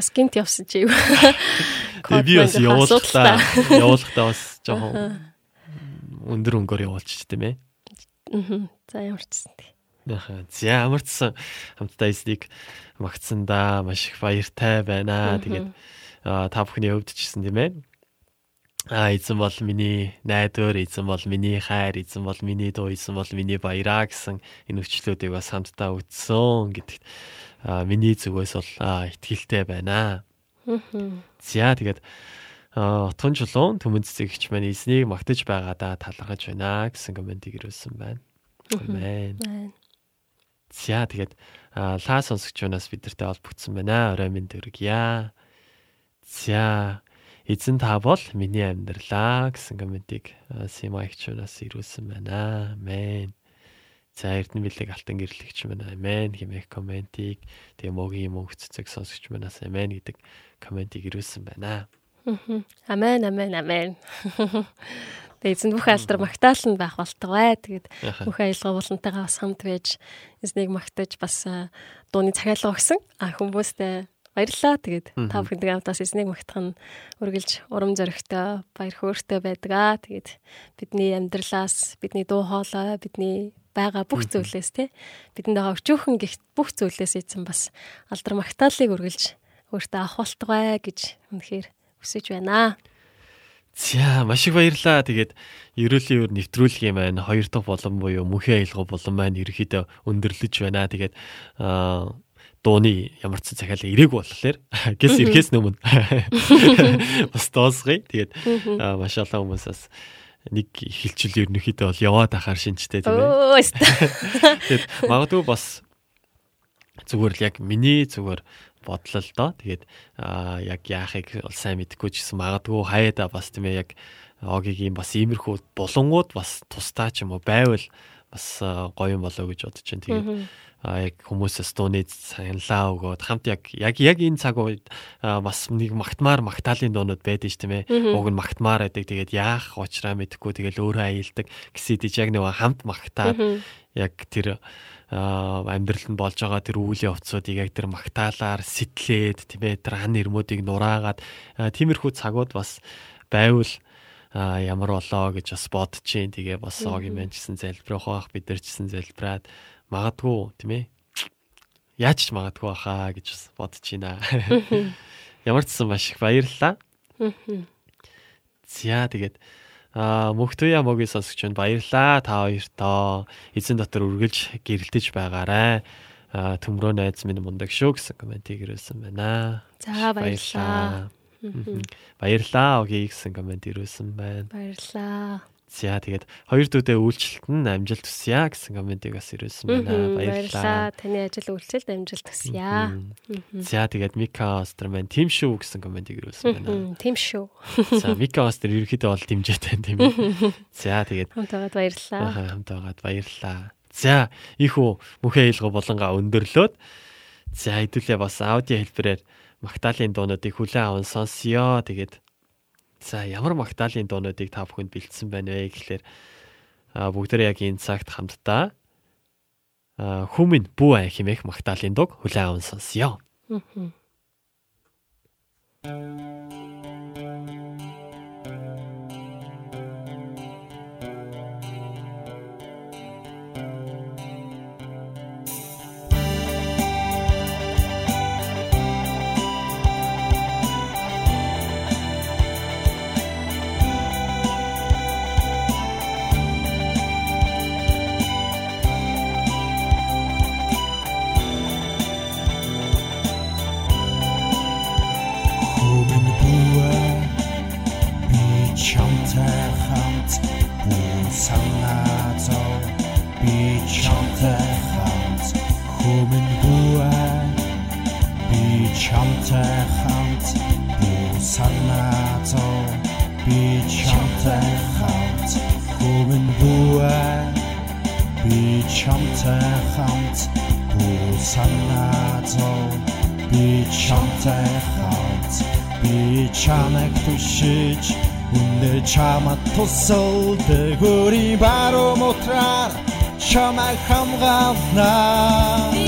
За скинт явсан чи юу? Би бас явуулахтаа явуулахтаа бас жоохон өндөр өнгөөр явуулчих тийм ээ. Аа. За ямар ч гэсэн. Аха. За амарчсан хамтдаа эснийг магтсандаа маш их баяртай байна. Тэгээд та бүхний өвдөж гисэн тийм ээ. А эзэн бол миний найдвар, эзэн бол миний хайр, эзэн бол миний дуу, эзэн бол миний баяраа гэсэн энэ өчлөөдийг бас хамтдаа үтсэн гэдэгт миний зүгээс бол ихтгэлтэй байна. За тэгээд отгон чулуун төмөн цэцэгч маань эзнийг магтаж байгаадаа талархаж байна гэсэн комментиг ирүүлсэн байна. Амен. За тэгээд лаа сонсогчоноос бидэртэй холбогдсон байна. Орой минь төргийа. За эзэн та бол миний амьдралаа гэсэн комментиг Симагчунаас ирүүлсэн байна. Амен. За Эрдэнэ билег алтан гэрлэгч мань амен хэмээх комментиг тэгээ могийн мөнх цэцэг сонсогч манаас амен гэдэг комментиг ирүүлсэн байна. Амен амен амен. Тэгээ эзэн бүх алдар магтаал нь байх болтугай. Тэгээд бүх аялал болонтойгоо бас хамт байж эзнийг магтаж бас дууны захиалга өгсөн. А хүмүүстээ баярлалаа. Тэгээд та бүхэндээ хамтаас эзнийг магтах нь үргэлж урам зоригтой, баяр хөөртэй байдаг. Тэгээд бидний амьдралаас, бидний дуу хоолой, бидний байгаа бүх зүйлээс тий бидэнд байгаа өчөөхөн гихт бүх зүйлээс эзэн бас алдар магтаалыг үргэлж өөртөө авах болтугай гэж үнэхээр хүсэж байна. За маш их баярлаа. Тэгээд ерөөлийн өөр нэвтрүүлгийн маань хоёр дахь болон буюу мөнхийн аялга болон маань ерөөхдөө өндөрлөж байна. Тэгээд аа дууны ямар ч захиалга ирээг болохоор гэс ирэхээс өмнө бас доосгоё. Тэгээд маш олон хүмүүсээс нэг хилчил ерөнхийдөө бол яваад ахаар шинжтэй тийм ээ. Тэгээд магадгүй бас зүгээр л яг миний зүгээр бодлол доо. Тэгээд яг яахыг бол сайн мэдэхгүй ч гэсэн магадгүй хаяада бас тийм ээ яг огийн бас иймэрхүү булангууд бас тусдаа ч юм уу байвал бас гоё юм болоо гэж бодож байна. Тэгээд яг хүмүүсээс дууны саналаа өгөөд хамт яг яг яг энэ цаг үед бас нэг магтмаар магтаалын дуунууд байдаг ш тийм ээ. Уг нь магтмаар байдаг. Тэгээд яах учраа мэдэхгүй. Тэгэл өөрөө аялдаг. Гэсэн тийч яг нэг хамт магтаад яг тэр амьдралд нь болж байгаа тэр үйл явцуудыг яг тэр магтаалаар сэтлээд тийм ээ тэр хан нэрмүүдийг нураагаад тиймэрхүү цагууд бас байвал а ямар болоо гэж бас бодож чинь тэгээ бас огийн мэн гэсэн залбирах байх бид нар ч гэсэн залбираад магадгүй тийм ээ яаж ч магадгүй баха гэж бодож байна. Ямар ч сан маш их баярлалаа. За тэгээд аа мөхтөя могийн сонсогч байна баярлалаа та хоёртоо эзэн дотор үргэлж гэрэлтэж байгаарай. Аа төмрөө найз минь мундаг шүү гэсэн комментиг ирүүлсэн байна. За баярлалаа. Баярлалаа огийн гэсэн коммент ирүүлсэн байна. Баярлалаа. За тэгээд хоёр дүүдээ үйлчлэлт нь амжилт хүсье гэсэн комментиг бас ирүүлсэн байна. Баярлалаа. Таны ажил үйлчлэлд амжилт хүсье. За тэгээд Мика Остерман тим шүү гэсэн комментиг ирүүлсэн байна. Тим шүү. За Мика Остер ерөөхдөө бол дэмжээтэй тийм ээ. За тэгээд хамтаагаад баярлалаа. Хамтаагаад баярлалаа. За ийхүү мөнхийн аялга болонгаа өндөрлөөд за хэдүүлээ бас аудио хэлбэрээр Магдалины дуунуудыг хүлээн аван сонсё. Тэгээд За ямар магтаалын дуунуудыг та бүхэнд бэлдсэн байна вэ гэхлээр бүгдээ яг энэ цагт хамтдаа хүмүн бүү ай хэмээх магтаалын дуг хүлээн аван сонсё. Аа. Чамтай хамт бүү санаа зов би чамтай чамтай хамт хөвөн бүвэ би чамтай хамт бүү санаа зов би чамтай хамт би чамайг түшиж үнэ чамат тусал дээгүүри баруу мотраар чамайг хамгаалнаа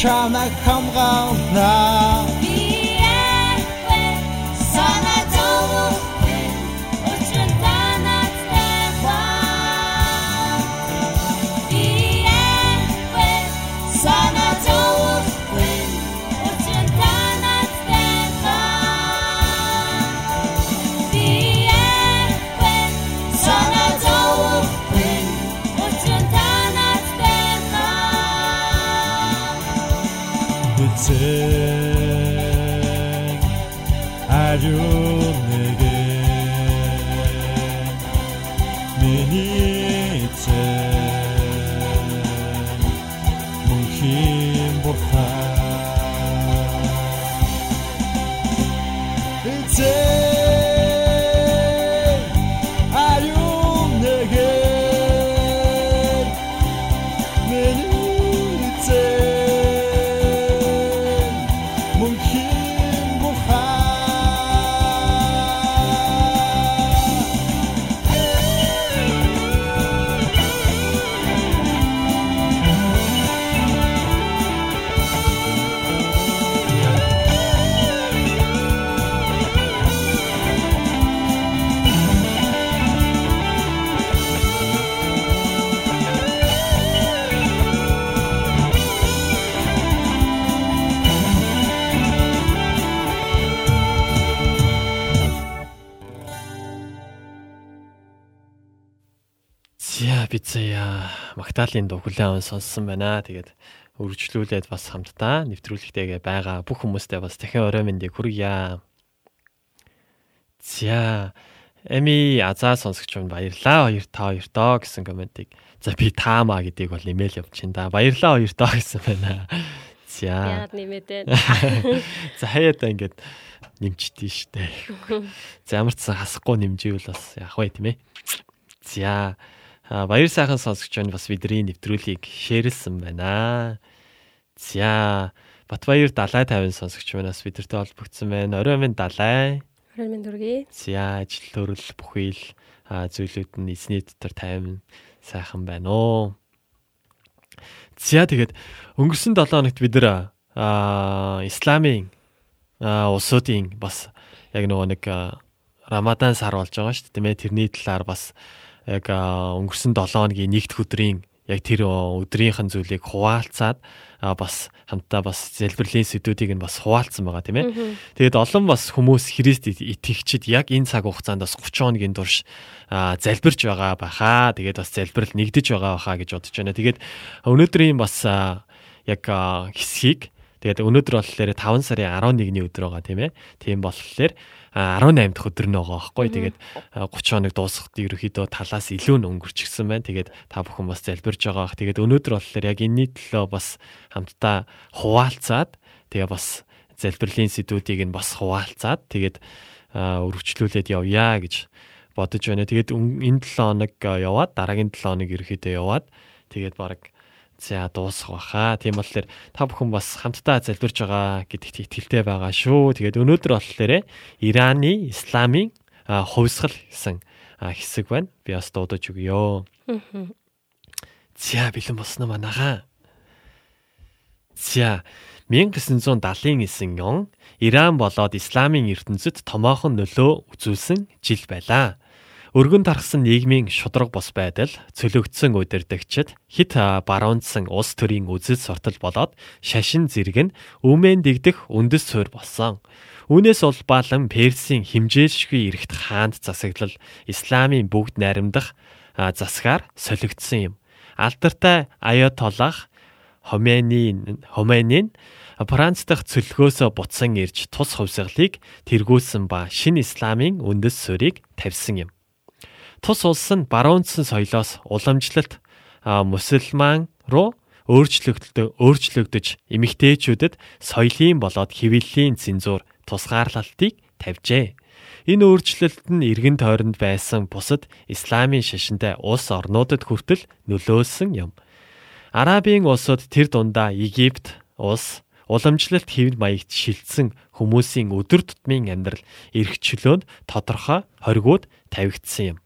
чамайг хамгаалнаа Магдалины дуу хүлээн аван сонссон байна. Тэгээд үргэлжлүүлээд бас хамтдаа нэвтрүүлэгтэйгээ байгаа бүх хүмүүстээ бас дахин орой мэндийг хүргье. За Эми азаа сонсогч минь баярлаа хоёр та хоёр тоо гэсэн комментиг. За би таамаа гэдгийг бол нэмэл явуулчихин да. Баярлаа хоёр тоо гэсэн байна. За. Яагаад нэмээд байна? За хаяада ингээд нэмчихдээ штэ. За ямар ч сан хасахгүй нэмживэл бас яах вэ тийм ээ. За баяр сайхан сонсогч байна бас бидний нэвтрүүлгийг шеэрлсэн байна. За Батбаяр далай 50 сонсогч манаас бидэртэй холбогдсон байна. Орой минь далай. Орой минь дүргий. За ажил төрөл бүхий л зүйлүүд нь эзний дотор 50 сайхан байна оо. За тэгээд өнгөрсөн 7 хоногт бид нэр исламын улсуудын бас яг нөгөө нэг Рамадан сар болж байгаа шүү дээ тэрний талаар бас яг өнгөрсөн 7 хоногийн нэгд өдрийн яг тэр өдрийнхэн зүйлийг хуваалцаад бас хамтдаа бас залбирлын сэдвүүдийг нь бас хуваалцсан байгаа тийм ээ. Тэгээд олон бас хүмүүс Христ итгэгчид яг энэ цаг хугацаанд бас 30 хоногийн турш залбирч байгаа байхаа. Тэгээд бас залбирал нэгдэж байгаа байхаа гэж бодож байна. Тэгээд өнөөдрийн бас яг хэсгийг Тэгээд өнөөдөр болохоор 5 сарын 11-ний өдөр байгаа тийм ээ. Тийм болохоор 18 дахь өдөр байгаа байхгүй. Тэгээд 30 хоног дуусахад ерөөхдөө талаас илүү нь өнгөрчихсөн байна. Тэгээд та бүхэн бас залбирж байгаа. Тэгээд өнөөдөр болохоор яг энэний төлөө бас хамтдаа хуваалцаад тэгээ бас залбирлын сэдвүүдийг нь бас хуваалцаад тэгээд өргөжлүүлээд явъя гэж бодож байна. Тэгээд энэ 7 хоног яваад дараагийн 7 хоног ерөөхдөө яваад тэгээд баг За дуусах баха. Тийм болохоор та бүхэн бас хамтдаа залбирж байгаа гэдэгт итгэлтэй байгаа шүү. Тэгээд өнөөдөр болохоор Ираны исламын хувьсгал гэсэн хэсэг байна. Би бас дуудаж өгье. За бэлэн болсон манайхаа. За 1979 он Иран болоод исламын ертөнцид томоохон нөлөө үзүүлсэн жил байлаа. Өргөн тархсан нийгмийн шудраг бус байдал, цөлөгдсөн удирдагчид, хит баруунцсан улс төрийн үзэл суртал болоод шашин зэрэг нь өмнө дэгдэх үндэс суурь болсон. Үүнээс улбаалan Персийн химжээлшгүй эрэгт хаанд засаглал Исламын бүгд найрамдах засгаар солигдсон юм. Алдартай Аятоллах Хоменин Хоменин Франц дахь цөлгөөсөө буцсан ирж тус хувьсгалыг тэргүүлсэн ба шинэ исламын үндэс суурийг тавьсан юм. Тус улс нь баруунцсан соёлоос уламжлалт мусульман руу өөрчлөгдөлтөд өөрчлөгдөж эмэгтэйчүүдэд соёлын болоод хэвлэлийн цензуур тусгаарлалтыг тавьжээ. Энэ өөрчлөлт нь эргэн тойронд байсан бусад исламын шашинтай улс орнуудад хүртэл нөлөөлсөн юм. Арабын улсууд тэр дундаа Египт улс уламжлалт хэвд маягт шилжсэн хүмүүсийн өдөр тутмын амьдрал эрхчлөөнд тодорхой хоригууд тавигдсан юм.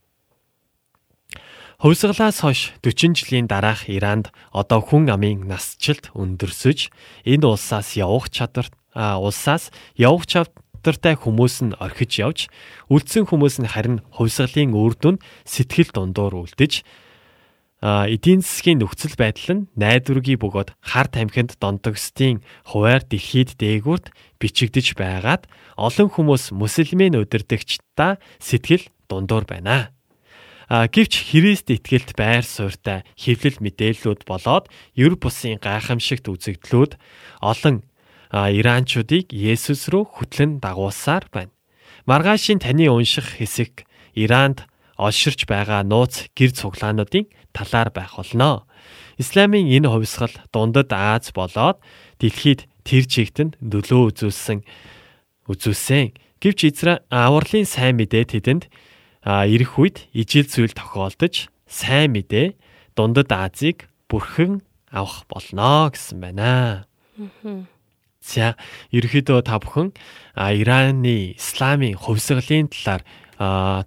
Хувьсгалаас хойш 40 жилийн дараах Иранд одоо хүн амын насжилт өндөрсөж энэ улсаас явах чадвар улсаас явах чадвартай хүмүүс нь орхиж явж үлдсэн хүмүүс нь харин хувьсгалын үр дүнд сэтгэл дундуур үлдэж эдийн засгийн нөхцөл байдал нь найдваргүй бөгөөд хар тамхинд донтогсдын хуваар дэлхийд дээгүүрт бичигдэж байгаад олон хүмүүс мусульмын удирдагчдаа сэтгэл дундуур байна. Гэвч Христ итгэлт байр суурьтай хэвлэл мэдээллүүд болоод ер бусын гайхамшигт үзэгдлүүд олон иранчуудыг Есүс рүү хөтлөн дагуулсаар байна. Маргаашийн таны унших хэсэг Иранд олширч байгаа нууц гэр цуглаануудын талаар байх болно. Исламын энэ хувьсгал дундад Аз болоод дэлхийд тэр чигтэнд нөлөө үзүүлсэн үзүүлсэн. Гэвч Израиль авралын сайн мэдээ тэдэнд ирэх үед ижил зүйл тохиолдож сайн мэдээ дундад Азийг бүрхэн авах болно гэсэн байна. За ерөөхдөө та бүхэн Ираны исламын хувьсгалын талаар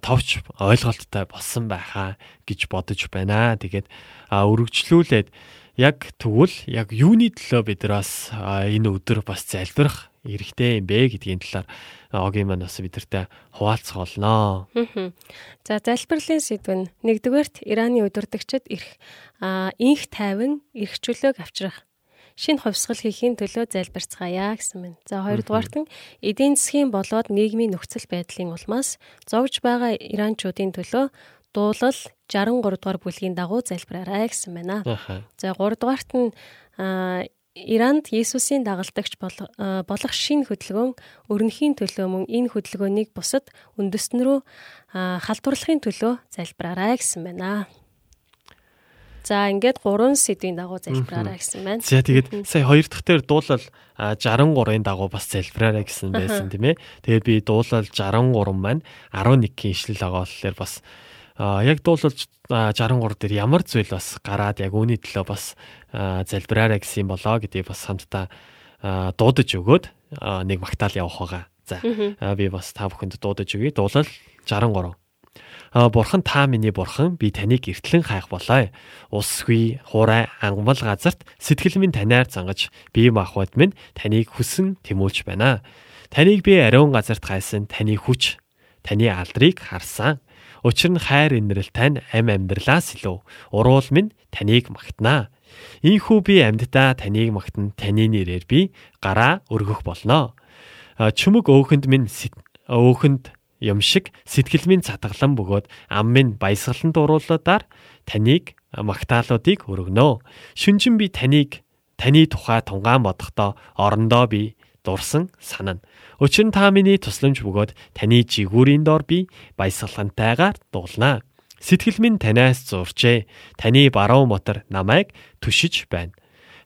товч ойлголттой болсон байхаа гэж бодож байна. Тэгээд өргөжлүүлээд яг тэгвэл яг юуны төлөө бид нараас энэ өдөр бас залбирах эрхтэй юм бэ гэдгийн талаар огийн маань бас бидэртэй хуваалцах болно. За залбирлын сэдв нь нэгдүгээрт Ираны удирдагчид ирэх инх тайван эрхчлөөг авчрах шинэ хувьсгал хийхийн төлөө залбирцгаая гэсэн байна. За хоёрдугаарт нь эдийн засгийн болоод нийгмийн нөхцөл байдлын улмаас зовж байгаа иранчуудын төлөө дуулал 63 дугаар бүлгийн дагуу залбираарай гэсэн байна. За 3 дугаарт нь Иранд Есүсийн дагалдагч болох шинэ хөдөлгөөн өрнөхийн төлөө мөн энэ хөдөлгөөнийг бусад үндэстэн рүү халдварлахын төлөө залбираарай гэсэн байна. За ингээд 3 сэдвийн дагуу залбираарай гэсэн байна. За тэгээд сая хоёр дахь дээр дуулал 63-ын дагуу бас залбираарай гэсэн байсан тийм ээ. Тэгээд би дуулал 63 маань 11-ийн ишлэл байгаа болохоор бас яг дуулалж 63 дээр ямар зүйл бас гараад яг үүний төлөө бас залбираарай гэсэн юм болоо гэдгийг бас хамтдаа дуудаж өгөөд нэг магтаал явах байгаа. За би бас та бүхэнд дуудаж өгье. Дуулал 63. А бурхан та миний бурхан би таныг эртлэн хайх болоо. Усгүй хурай ангамл газарт сэтгэл минь танаар зангаж бие махбод минь таныг хүсэн тэмүүлж байна. Таныг би ариун газарт гайсан таны хүч таны алдрыг харсан. Учир нь хайр инрэл тань ам амьдралаас илүү уруул минь таныг магтнаа. Ийхүү би амьддаа таныг магтан таны нэрээр би гараа өргөх болно. Чүмэг өөхөнд минь өөхөнд юм шиг сэтгэл минь цатгалан бөгөөд ам минь баясгалан дуруулуудаар таныг магтаалуудыг өргөнө. Шүнжин би таныг таны тухай тунгаан бодохдоо орондоо би дурсан санана. Учир нь та миний тусламж бөгөөд таны жигүүрийн доор би баясгалантайгаар дуулнаа. Сэтгэл минь танаас зурчээ. Таны баруун мотор намайг түшиж байна.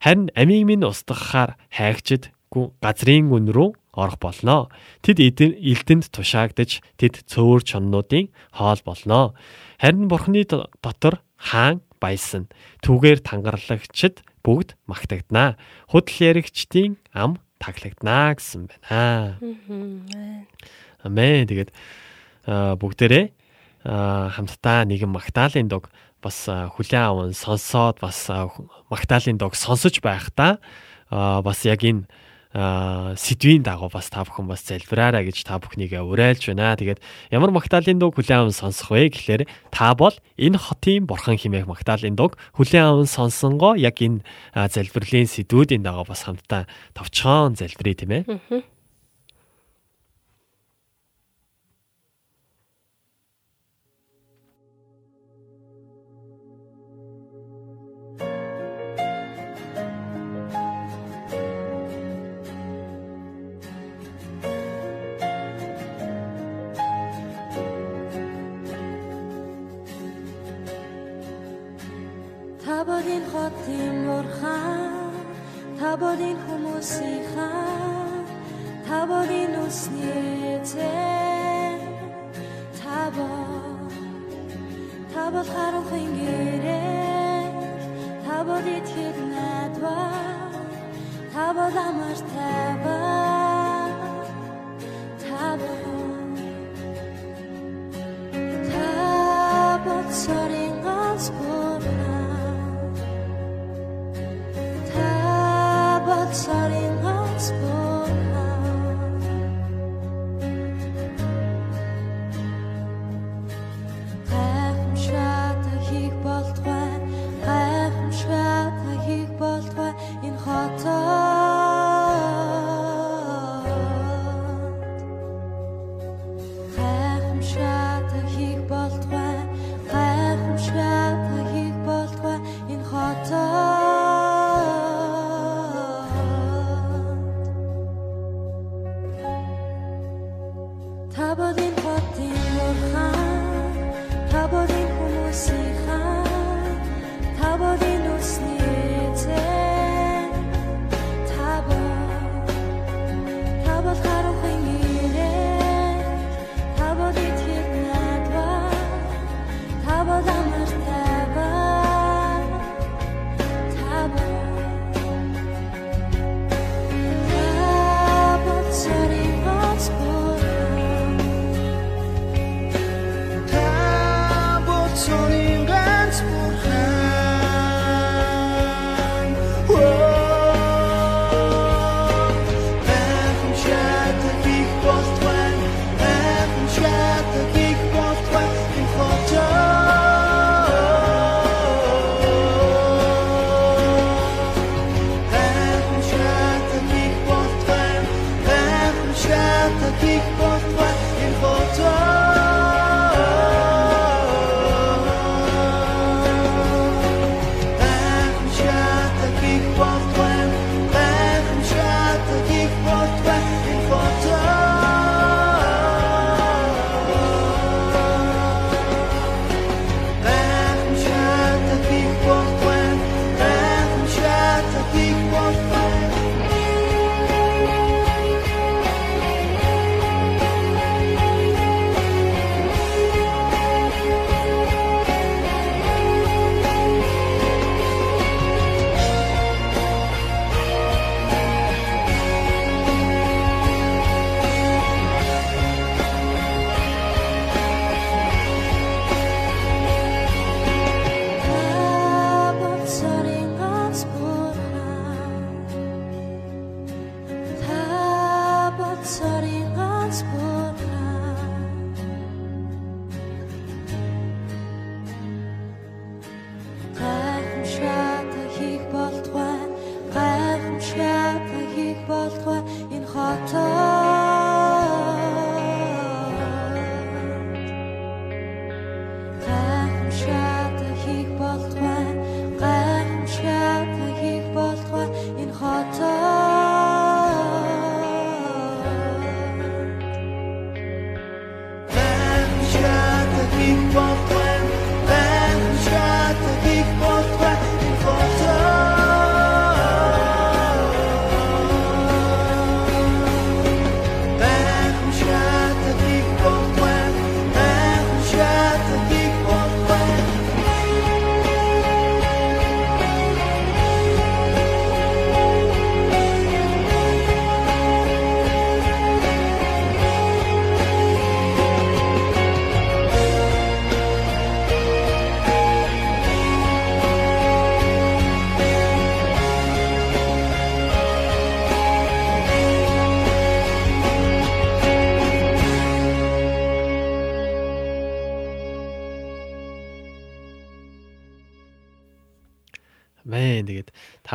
Харин амийг минь устгахаар хайгчд газрын гүн рүү орох болно. Тэд элдэнд тушаагдж тэд цөөр чоннуудын хоол болно. Харин бурхны дотор хаан баясан. Түүгээр тангарлагчд бүгд магтагдана. Худал яригчдын ам таглагдана гэсэн байна. Амен. Тэгээд бүгдээрээ хамтдаа нэгэн магтаалын дог бас хүлээн аван сонсоод бас магтаалын дог сонсож байхдаа бас яг энэ сэдвийн дагуу бас та бүхэн бас залбираарай гэж та бүхнийгээ уриалж байна. Тэгээд ямар магтаалын дуу хүлээн аван сонсох вэ гэхлээр та бол энэ хотын бурхан химээх магтаалын дуу хүлээн аван сонсонгоо яг энэ залбирлын сэдвүүдийн дагуу бас хамтдаа товчхон залбирая тийм ээ. Табодын хотын бурхан Табодын хүмүүсийнхаа Табодын үсний зэн Табод Табод харанхын гэрээ Табод итгэх найдва Табод амар таваа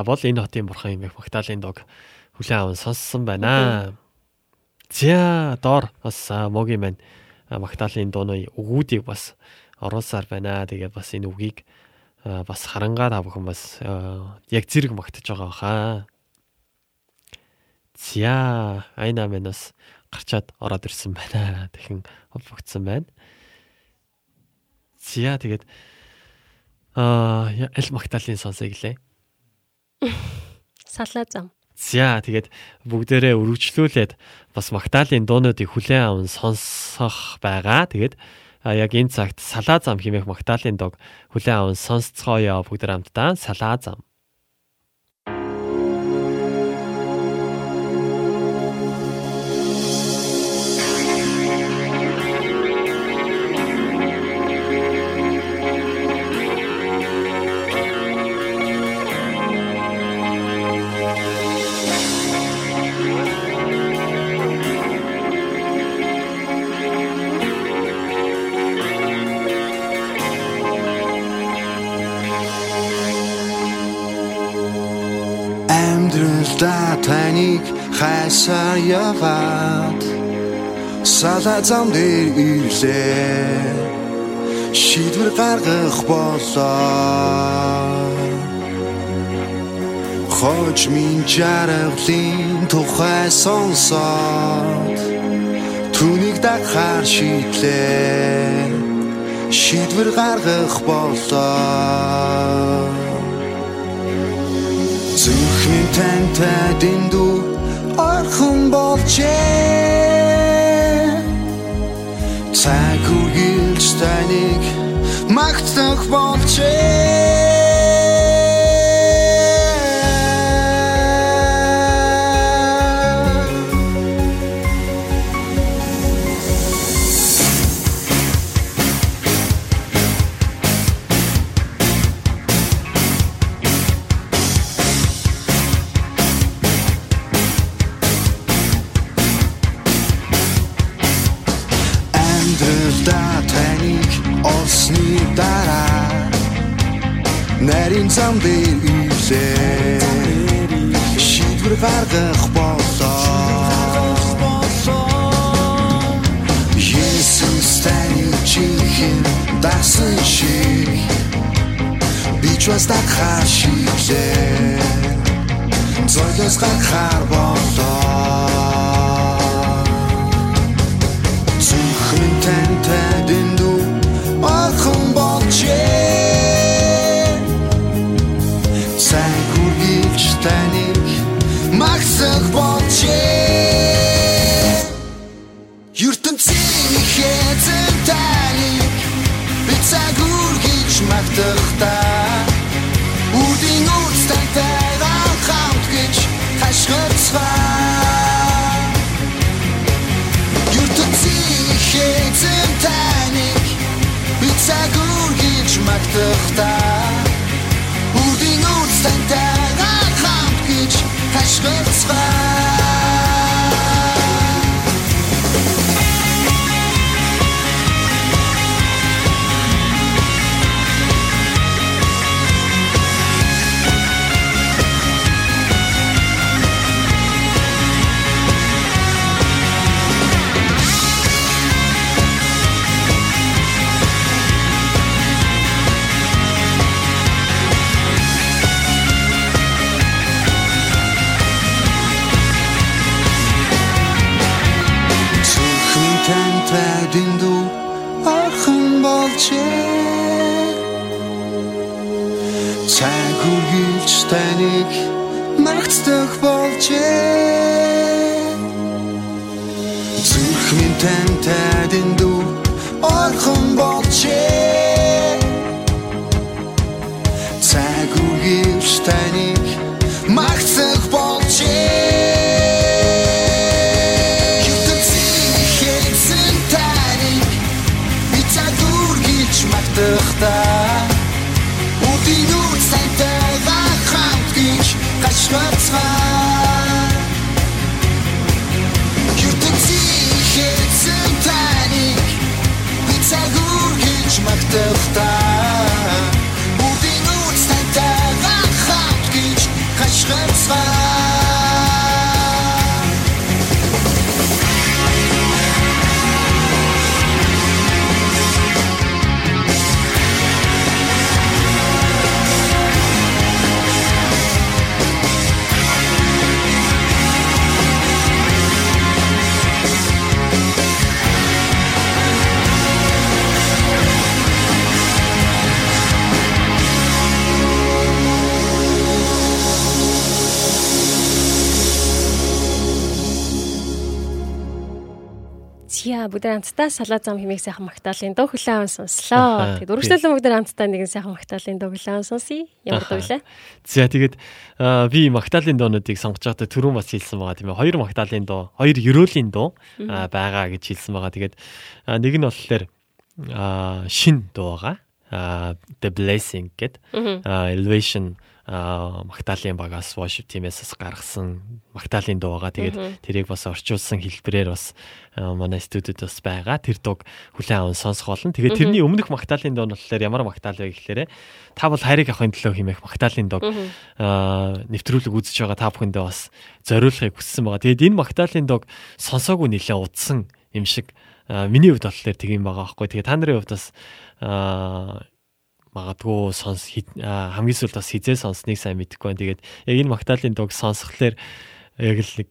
бол энэ хотын бурхан юм их Магдалины дог хүлэн аван сонссон байна. За доор бас могийн маань Магдалины дууны өгүүдийг бас оруулсаар байна. Тэгээд бас энэ үгийг бас харангаа та бүхэн бас яг зэрэг магтаж байгаа хаа. За айна минь бас гарчаад ороод ирсэн байна. Тэхэн холбогдсон байна. За тэгээд Аа, аль Магдалины сонсоё гэлээ. Салаа зам. За тэгээд бүгдээрээ өргөжлүүлээд бас Магдалины дуунуудыг хүлээн аван сонсох байгаа. Тэгээд яг энэ цагт салаа зам хэмээх Магдалины дог хүлээн аван сонсцгоё бүгд хамтдаа салаа зам. Амьдралдаа таныг хайсаар яваад салаа зам дээр ирлээ шийдвэр гаргах болоо. Хоч минь жаргалын тухай сонсоод түүнийг дахаар шийдлээ. Шийдвэр гаргах болоо Зүрхний тантай дэндүү орхон болжээ. Цаг үргэлж таныг магтах болжээ шийдвэр гаргах болоо Есүс таны чихэн дасан шиг. Би ч бас дахаар шийдлээ зойлос гарахаар болоо зүрх минь тантай дэндүү орхон За бүгд хамтдаа салаа зам хэмээх сайхан магтаалын дуу хүлээн сонслоо. Тэгээд өргөжлөлөн бүгд хамтдаа нэгэн сайхан магтаалын дуу хүлээн сонсъё. Ямар дуу вэ? За тэгээд би магтаалын дуунуудыг сонгож байхдаа түрүүн бас хэлсэн байгаа тийм ээ. Хоёр магтаалын дуу, хоёр ерөөлийн дуу байгаа гэж хэлсэн байгаа. Тэгээд нэг нь болохоор шин дуу байгаа. The Blessing гэдэг Elevation Магдалины багаас worship team-ээс гаргасан Магдалины дуу байгаа. Тэгээд тэрийг бас орчуулсан хэлбэрээр бас манай студид бас байгаа. Тэр дууг хүлээн аван сонсох болно. Тэгээд тэрний өмнөх Магдалины дуу нь болохоор ямар Магдал вэ гэхээр та бол хайрыг авахын төлөө хэмээх Магдалины дууг нэвтрүүлэг үзэж байгаа та бүхэндээ бас зориулахыг хүссэн байгаа. Тэгээд энэ Магдалины дууг сонсоогүй нэлээд удсан юм шиг миний хувьд болохоор тийм байгаа байхгүй. Тэгээд та нарын хувьд бас магадгүй сонс хамгийн сүүлд бас хизээ сонсныг сайн мэдэхгүй байна. Тэгээд яг энэ Магдалины дууг сонсхолоор яг л нэг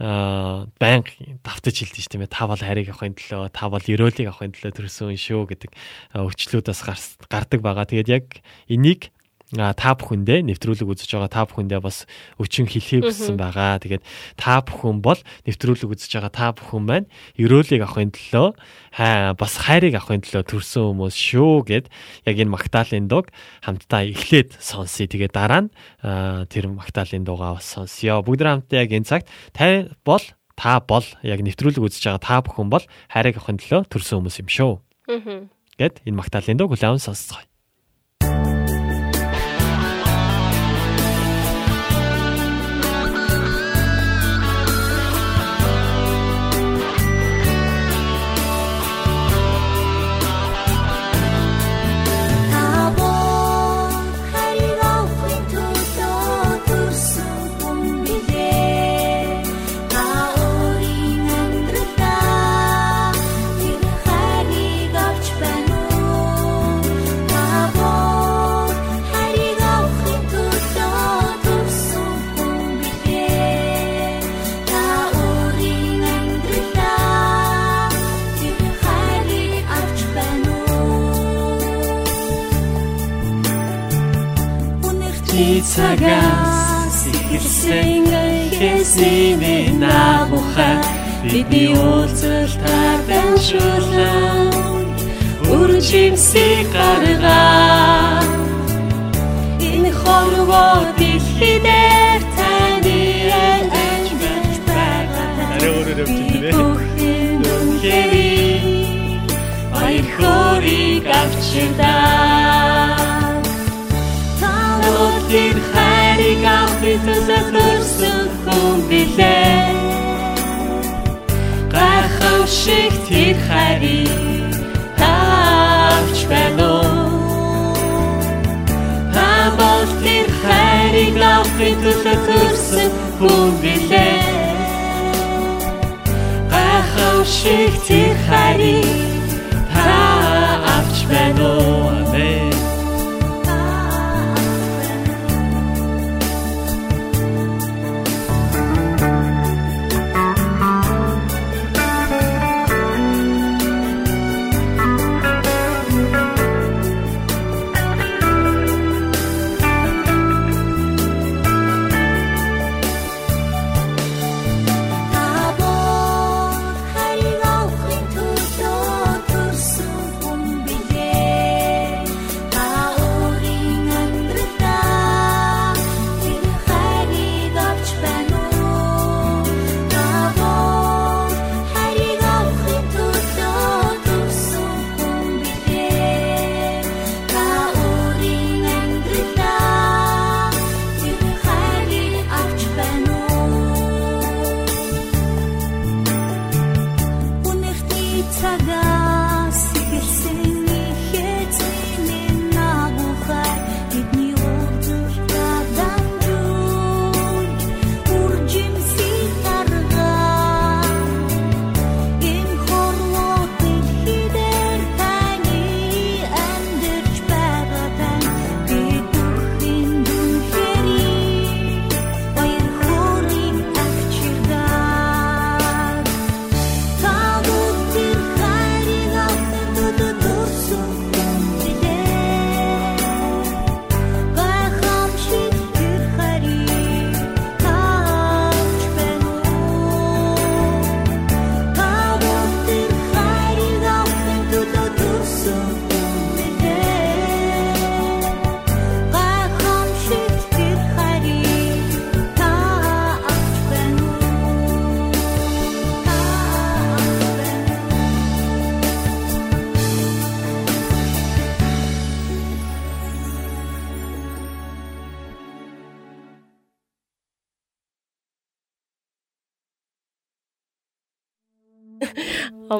банк давтаж хэлдэг шүү дээ. Та бол харийг авахын төлөө, та бол ерөөлийг авахын төлөө төрсөн шүү гэдэг өвчлүүд бас гардаг байгаа. Тэгээд яг энийг та бүхэндээ нэвтрүүлэг үзэж байгаа та бүхэндээ бас өчин хэлхий хүссэн байгаа. Тэгээд та бүхэн бол нэвтрүүлэг үзэж байгаа та бүхэн маань ерөөлийг авахын төлөө бас хайрыг авахын төлөө төрсэн хүмүүс шүү гэд яг энэ Магдалины дуг хамтдаа эхлээд сонсъё. Тэгээд дараа нь тэр Магдалины дугаа бас сонсъё. Бүгд хамтдаа яг энэ цагт та бол та бол яг нэвтрүүлэг үзэж байгаа та бүхэн бол хайрыг авахын төлөө төрсэн хүмүүс юм шүү. Гэт энэ Магдалины дуг хүлээн сонсцгоё. Цагаас ихэлсэн хэсэмээ наагуха бидний уулзалтаар дамжуулан үржимсийг гаргаа энэ хорвоо дэлхийдээ таны айлж байгаа Ай хориг авчирдаа тэр хайрыг авахын тулд төрсөн хүн билээ. Гахав шиг тэр хайрыг тавч байна уу та бол тэр хайрыг авахын тулд төрсөн хүн билээ. Гахав шиг тэр хайрыг та авч байна уу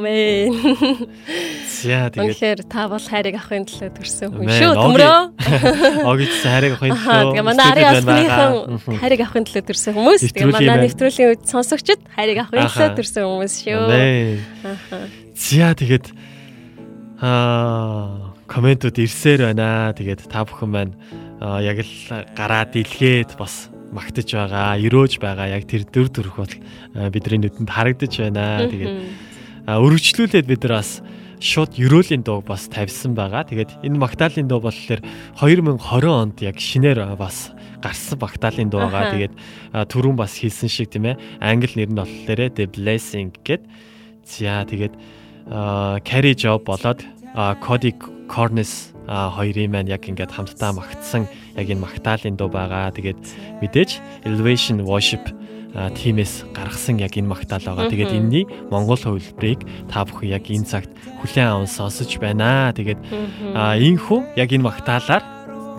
Амен. За тэгээд үнэхээр та бол хайрыг авахын төлөө төрсөн хүн шүү төмрөө. Огж хайрыг авахын төлөө. Тэгээ манай ари албаныхан хайрыг авахын төлөө төрсөн хүмүүс. Тэгээ манай нэвтрүүлгийн үед сонсогчд хайрыг авахын төлөө төрсөн хүмүүс шүү. За тэгээд аа комментууд ирсээр байна. Тэгээд та бүхэн маань яг л гараад илгээд бас магтаж байгаа, өрөөж байгаа яг тэр дөр төрх бол бидний нүдэнд харагдаж байна. Тэгээд өргөжлүүлээд бид нар бас шууд ерөөлийн дуу бас тавьсан байгаа. Тэгээд энэ магтаалын дуу болохоор 2020 онд яг шинээр бас гарсан магтаалын дуу байгаа. Тэгээд түрүүн бас хэлсэн шиг тийм ээ. Англи нэр нь болохоор The Blessing гэд. За тэгээд Carry Job болоод Cody Cornes хоёрын маань яг ингээд хамтдаа магтсан яг энэ магтаалын дуу байгаа. Тэгээд мэдээж Elevation Worship тимээс гаргасан яг энэ магтаал байгаа. Тэгээд энэний монгол хувилбарыг та бүхэн яг энэ цагт хүлээн аван сонсож байна. Тэгээд энхүү яг энэ магтаалаар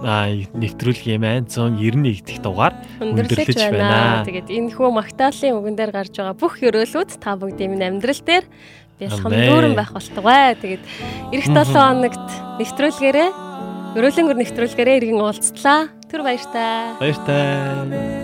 нэвтрүүлгийн маань 191 дэх дугаар өндөрлөж байна. Тэгээд энэ хөө магтаалын үгэн дээр гарч байгаа бүх өрөөлүүд та бүгдийн минь амьдрал дээр бэлхэн дүүрэн байх болтугай. Тэгээд эх 7 хоногт нэвтрүүлгээрээ өрөөлөнгөр нэвтрүүлгээрээ иргэн уулзтлаа. Түр баяртай. Баяртай.